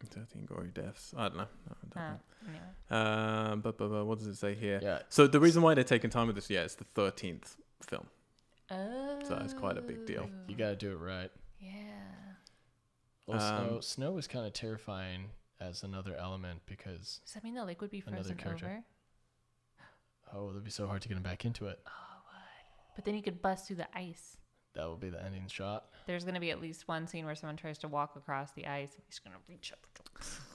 It 13 gory deaths. I don't know. I don't Uh, know. anyway. Um, but, but, but what does it say here? Yeah. So the reason why they're taking time with this, yeah, it's the 13th film. Oh. So it's quite a big deal. You got to do it right. Yeah. Well, snow, Um, snow is kind of terrifying as another element because Does that mean the lake would be frozen over? oh, it'd be so hard to get him back into it. Oh, what? But then he could bust through the ice. That would be the ending shot. There's going to be at least one scene where someone tries to walk across the ice and he's going to reach up.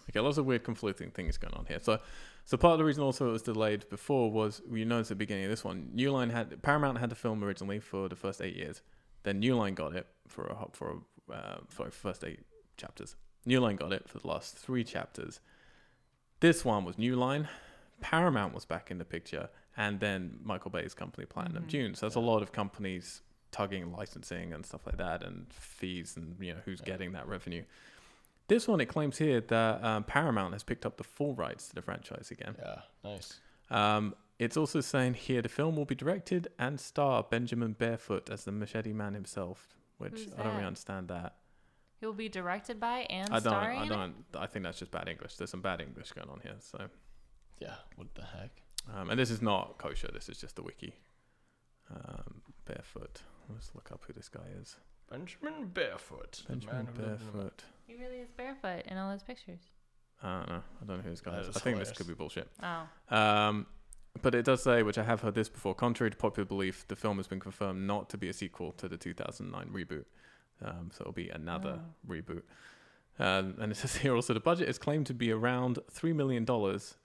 Okay, lots of weird conflicting things going on here. So, so part of the reason also it was delayed before was you noticed at the beginning of this one, New Line had Paramount had the film originally for the first eight years. Then New Line got it for a for a, uh, for first eight chapters. New Line got it for the last three chapters. This one was New Line. Paramount was back in the picture, and then Michael Bay's company, Platinum Mhm. Dunes. So there's a lot of companies tugging licensing and stuff like that, and fees, and you know who's Yeah. getting that revenue. This one, it claims here that um, Paramount has picked up the full rights to the franchise again. Yeah, nice. Um, it's also saying here the film will be directed and star Benjamin Barefoot as the Machete Man himself, which Who's I don't really understand that. He will be directed by and I don't. starring. I don't. I think that's just bad English. There's some bad English going on here. So, Yeah, what the heck? um, and this is not kosher. This is just the wiki. Um, Barefoot. Let's look up who this guy is. Benjamin Barefoot. Benjamin man who lived in the- Barefoot. He really is barefoot in all those pictures. I don't know. I don't know who this guy That is. is I think this could be bullshit. Oh. Um, but it does say, which I have heard this before, contrary to popular belief, the film has been confirmed not to be a sequel to the 2009 reboot. Um, so it'll be another Oh. reboot. Um, and it says here also the budget is claimed to be around $3 million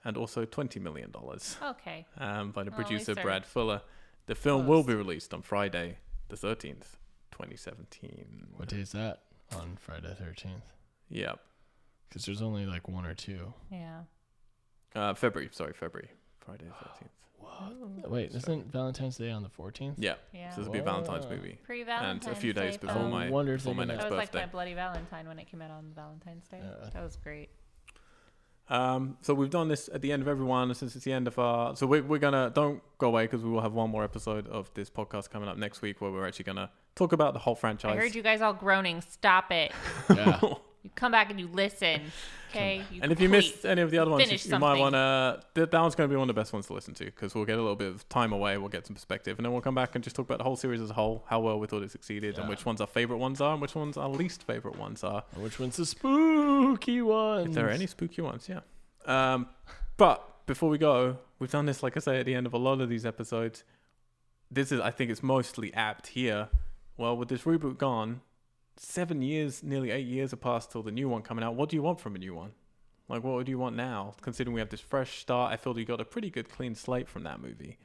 and also $20 million Okay. um, by the at producer Brad Fuller. The film will be released on Friday, the 13th, 2017. What day is that? On Friday thirteenth. Yep. Because there's only like one or two. Yeah. Uh, February. Sorry, February. Friday the 13th. Ooh. Wait, isn't Valentine's Day on the fourteenth? Yeah. Yeah. So this will be a Valentine's Wow. movie. Pre and Valentine's a few days Day before film. my wonder if before my they're next That was like birthday. my Bloody Valentine when it came out on Valentine's Day. Yeah. That was great. Um, so we've done this at the end of everyone since it's the end of our. So we're, we're gonna don't go away because we will have one more episode of this podcast coming up next week where we're actually gonna talk about the whole franchise. I heard you guys all groaning. Stop it. Yeah. You come back and you listen. Okay. You and if you missed any of the other ones, you, you might want to. That, that one's going to be one of the best ones to listen to because we'll get a little bit of time away. We'll get some perspective, and then we'll come back and just talk about the whole series as a whole, how well we thought it succeeded, and which ones our favorite ones are, and which ones our least favorite ones are. And Which one's the spooky ones? If there are any spooky ones, yeah. Um, but before we go, we've done this, like I say, at the end of a lot of these episodes. This is, I think, it's mostly apt here. Well, with this reboot gone, seven years, nearly eight years have passed till the new one coming out. What do you want from a new one? Like, what would you want now? Considering we have this fresh start, I feel you got a pretty good clean slate from that movie.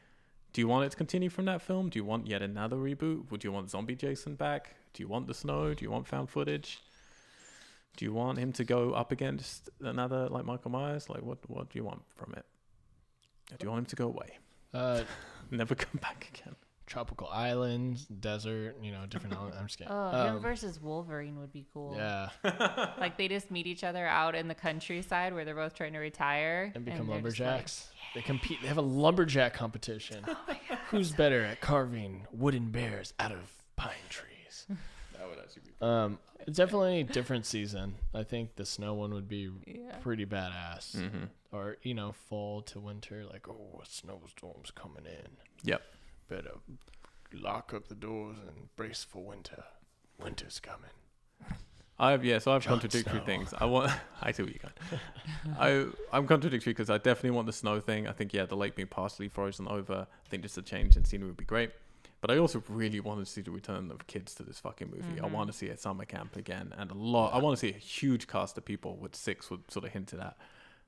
Do you want it to continue from that film? Do you want yet another reboot? Would you want Zombie Jason back? Do you want the snow? Do you want found footage? Do you want him to go up against another like Michael Myers? Like, what what do you want from it? Do you want him to go away, Uh, never come back again? Tropical islands, desert, you know, different islands. I'm just kidding. Oh, him Um, versus Wolverine would be cool. yeah, Like they just meet each other out in the countryside where they're both trying to retire and become they're just like, lumberjacks. They compete. They have a lumberjack competition. Oh Who's better at carving wooden bears out of pine trees? That would actually be. Um, it's definitely a different season. I think the snow one would be yeah. pretty badass. Mm-hmm. Or you know, fall to winter, like oh, a snowstorm's coming in. Yep. Better lock up the doors and brace for winter. Winter's coming. I have yeah, so I have Jon contradictory Snow. things. I want. I see what you got. I I'm contradictory because I definitely want the snow thing. I think yeah, the lake being partially frozen over. I think just a change in scenery would be great. But I also really want to see the return of kids to this fucking movie. I Mhm. want to see a summer camp again, and a lot. I want to see a huge cast of people, which six would sort of hinted at,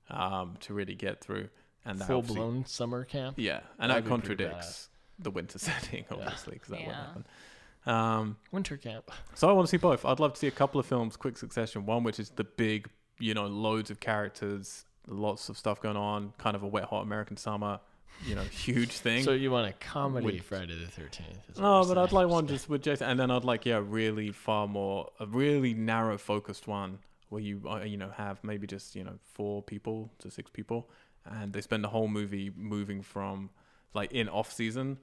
um, to really get through. And that Full blown summer camp. yeah, and That'd that contradicts the winter setting, obviously, because that wouldn't Yeah. happen. Um, Winter camp. so I want to see both. I'd love to see a couple of films, quick succession. One which is the big, you know, loads of characters, lots of stuff going on, kind of a wet hot American summer, you know, huge thing. So you want a comedy Would- Friday the Thirteenth? no, but I'd like one just with Jason, and then I'd like yeah, really far more, a really narrow focused one where you uh, you know have maybe just you know four people to six people, and they spend the whole movie moving from like in off season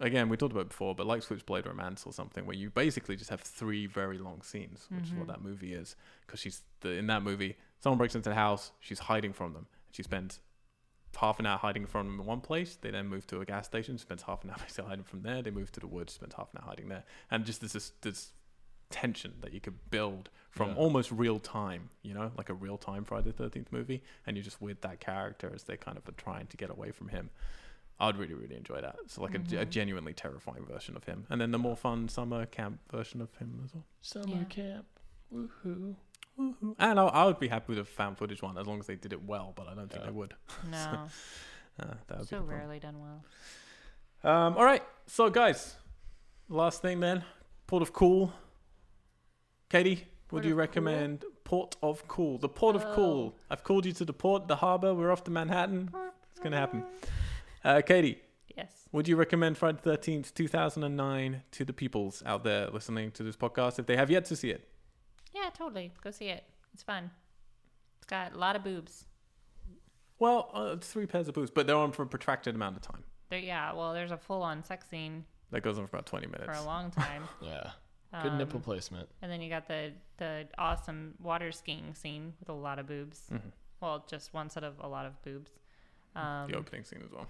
again, we talked about it before, but like Switchblade Romance or something, where you basically just have three very long scenes, which is what Mhm. that movie is. Because she's the, in that movie, someone breaks into the house, she's hiding from them. She spends half an hour hiding from them in one place. They then move to a gas station, spends half an hour still hiding from there. They move to the woods, spends half an hour hiding there, and just this this, this tension that you could build from Yeah. almost real time, you know, like a real time Friday the Thirteenth movie, and you're just with that character as they kind of are trying to get away from him. I'd really, really enjoy that. It's like a, a Mhm. genuinely terrifying version of him, and then the more fun summer camp version of him as well. Summer Yeah. camp. Woohoo. Woohoo! And I, I would be happy with a found footage one as long as they did it well, but I don't think Yeah. they would. No, Uh, that would so be the rarely done well. Um, all right, so guys, last thing then, Port of Cool. Katie, Port would you of Cool? recommend Port of Cool? The Port of Cool. Oh. I've called you to the port, the harbor. We're off to Manhattan. It's gonna happen. Uh, Katie, Yes. would you recommend Friday the Thirteenth, two thousand and nine, to the peoples out there listening to this podcast if they have yet to see it? Yeah, totally. Go see it. It's fun. It's got a lot of boobs. Well, uh, it's three pairs of boobs, but they're on for a protracted amount of time. There, yeah. Well, there's a full-on sex scene That goes on for about twenty minutes. for a long time. Yeah. Good nipple Um, placement. And then you got the the awesome water skiing scene with a lot of boobs. Mhm. Well, just one set of a lot of boobs. Um, the opening scene as well.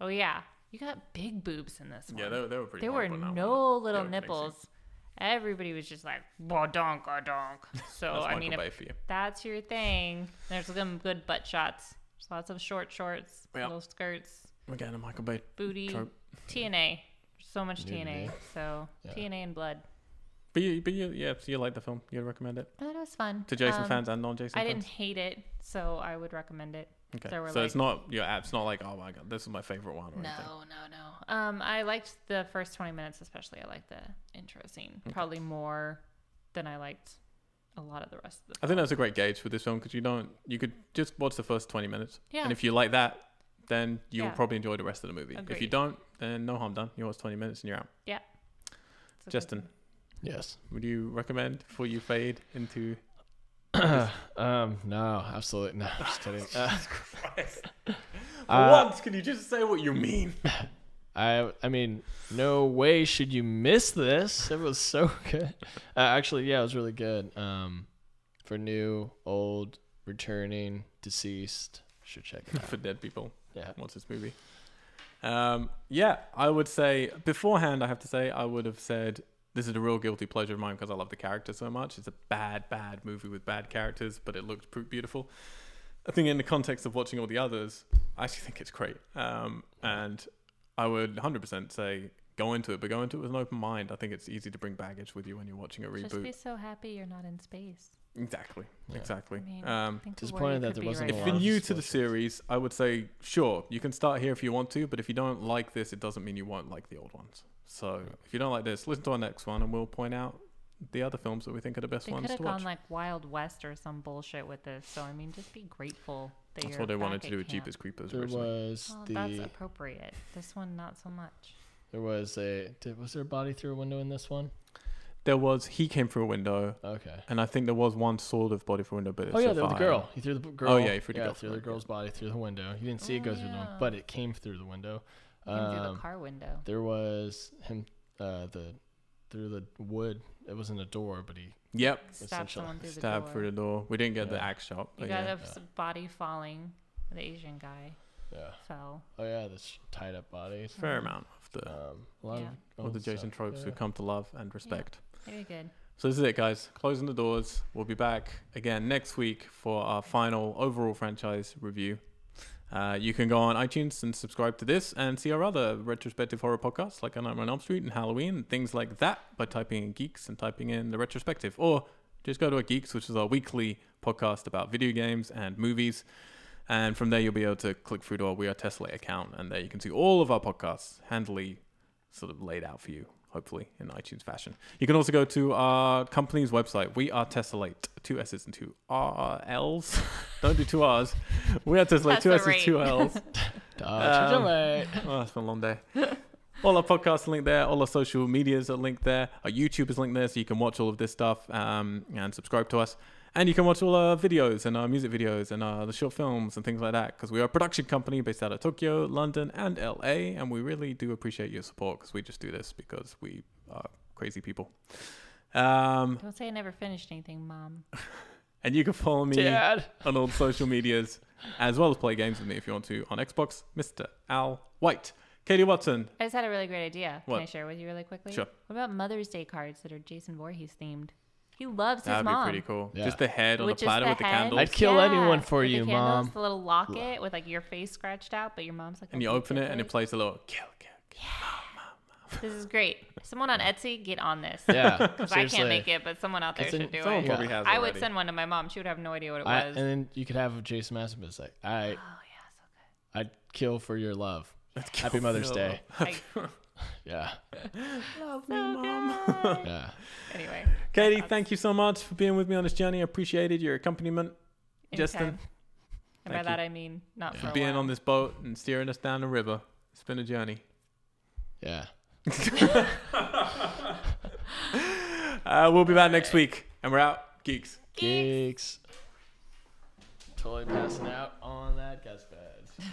Oh yeah, you got big boobs in this one. Yeah, they, were- they were pretty. there were horrible in that no one. little opening nipples. Everybody was just like donk a donk. So I Michael mean, if Bay for you. that's your thing, there's some good butt shots. There's lots of short shorts, Yep. little skirts, Again, a Michael Bay booty, trope. TNA. So much Nudity. TNA. So Yeah. TNA and blood. But you, but you, yeah, so you like the film? You'd recommend it I thought it was fun. to Jason Um, fans and non-Jason fans. I fans? didn't hate it, so I would recommend it. Okay, there were, so it's not your app. It's not like oh my god, this is my favorite one or anything. No, no, no. Um, I liked the first twenty minutes, especially. I liked the intro scene probably more than I liked a lot of the rest of the. I think that's a great gauge for this film because you don't. You could just watch the first twenty minutes, Yeah. and if you like that, then you'll Yeah. probably enjoy the rest of the movie. If you don't, then no harm done. You watch twenty minutes and you're out. Yeah. Justin. Yes. would you recommend before you fade into? um, no, absolutely no. Just kidding. Uh, Christ. For Uh, once, can you just say what you mean? I I mean, no way should you miss this. It was so good. Uh, actually, yeah, it was really good. Um, for new, old, returning, deceased, should check it out. for dead people. Yeah. What's this movie? Um, yeah, I would say beforehand. I have to say I would have said this is a real guilty pleasure of mine because I love the character so much. It's a bad, bad movie with bad characters, but it looked beautiful. I think in the context of watching all the others, I actually think it's great. Um, and I would 100% say go into it, but go into it with an open mind. I think it's easy to bring baggage with you when you're watching a reboot. Just reboot. be so happy you're not in space. Exactly, Yeah. exactly. I mean, um, I think the disappointed that there wasn't a right if you're new to the series, I would say sure you can start here if you want to, but if you don't like this, it doesn't mean you won't like the old ones. So if you don't like this, listen to our next one, and we'll point out the other films that we think are the best They ones could have to watch. gone like Wild West or some bullshit with this. So I mean, just be grateful that That's you're what they wanted to at do with camp. Jeepers Creepers There originally. was Well, that's appropriate. This one, not so much. there was a did, was there a body through a window in this one? There was he came through a window, Okay. and I think there was one sort of body through a window, but it Oh yeah, there was the survived. girl. He threw the b- oh, girl. Oh, yeah, he threw the girl threw through the it, girl's body through the window. You didn't see it Oh, go through the oh, window, yeah. but it came through the window. Came through the Um, car window. There was him uh, the through the wood. It wasn't a door, but he Yep, Stab essentially someone through the stabbed door. through the door. We didn't get the axe shot, You got yeah. a s- body falling. The Asian guy yeah. fell. Oh yeah, this tied up bodies. fair Mhm. amount of the Um, a lot Yeah. of all the Jason stuff, tropes we yeah. come to love and respect. Very good. So this is it, guys. Closing the doors. We'll be back again next week for our final overall franchise review. Uh, you can go on iTunes and subscribe to this and see our other retrospective horror podcasts like A Nightmare on Elm Street and Halloween and things like that by typing in Geeks and typing in the retrospective. Or just go to our Geeks, which is our weekly podcast about video games and movies. And from there, you'll be able to click through to our We Are Tessellate account. And there you can see all of our podcasts handily sort of laid out for you, hopefully, in iTunes fashion. You can also go to our company's website. We are Tessellate, two S's and two R L's. Don't do two R's. We are Tessellate, two S's, Tessellate. two L's. Um. Oh, that's been a long day. all our podcasts are linked there. All our social medias are linked there. Our YouTube is linked there, so you can watch all of this stuff um, and subscribe to us. And you can watch all our videos and our music videos and our, the short films and things like that because we are a production company based out of Tokyo, London, and LA. And we really do appreciate your support because we just do this because we are crazy people. Um, Don't say I never finished anything, Mom. and you can follow me Dad. on all social medias as well as play games with me if you want to on Xbox, Mr. Al White. Katie Watson. I just had a really great idea. What? Can I share with you really quickly? Sure. What about Mother's Day cards that are Jason Voorhees themed? He loves his mom. That'd be pretty cool. Yeah. Just the head on Which the platter the with the head. candles. I'd kill anyone for with you, the candles, Mom. The little locket with like your face scratched out, but your mom's like. and oh, you "Oh, open it and it plays a little kill, kill, kill. mom, mom, mom. This is great. Someone on Etsy, get on this. Yeah. Because I can't make it, but someone out there then should do Someone it. probably Yeah. has I would send one to my mom. She would have no idea what it I, was. and then you could have Jason Massman it's like, I, oh yeah, so good. I'd kill for your love. Let's Happy Mother's Day. I, Yeah. Love me, so mom. Yeah. anyway, Katie, That's- thank you so much for being with me on this journey. I appreciated your accompaniment, Justin. And by you. that I mean not Yeah. for for a being while. on this boat and steering us down the river. It's been a journey. Yeah. Uh, we'll be back next week, and we're out, geeks. Geeks. Totally passing out on that gas bed.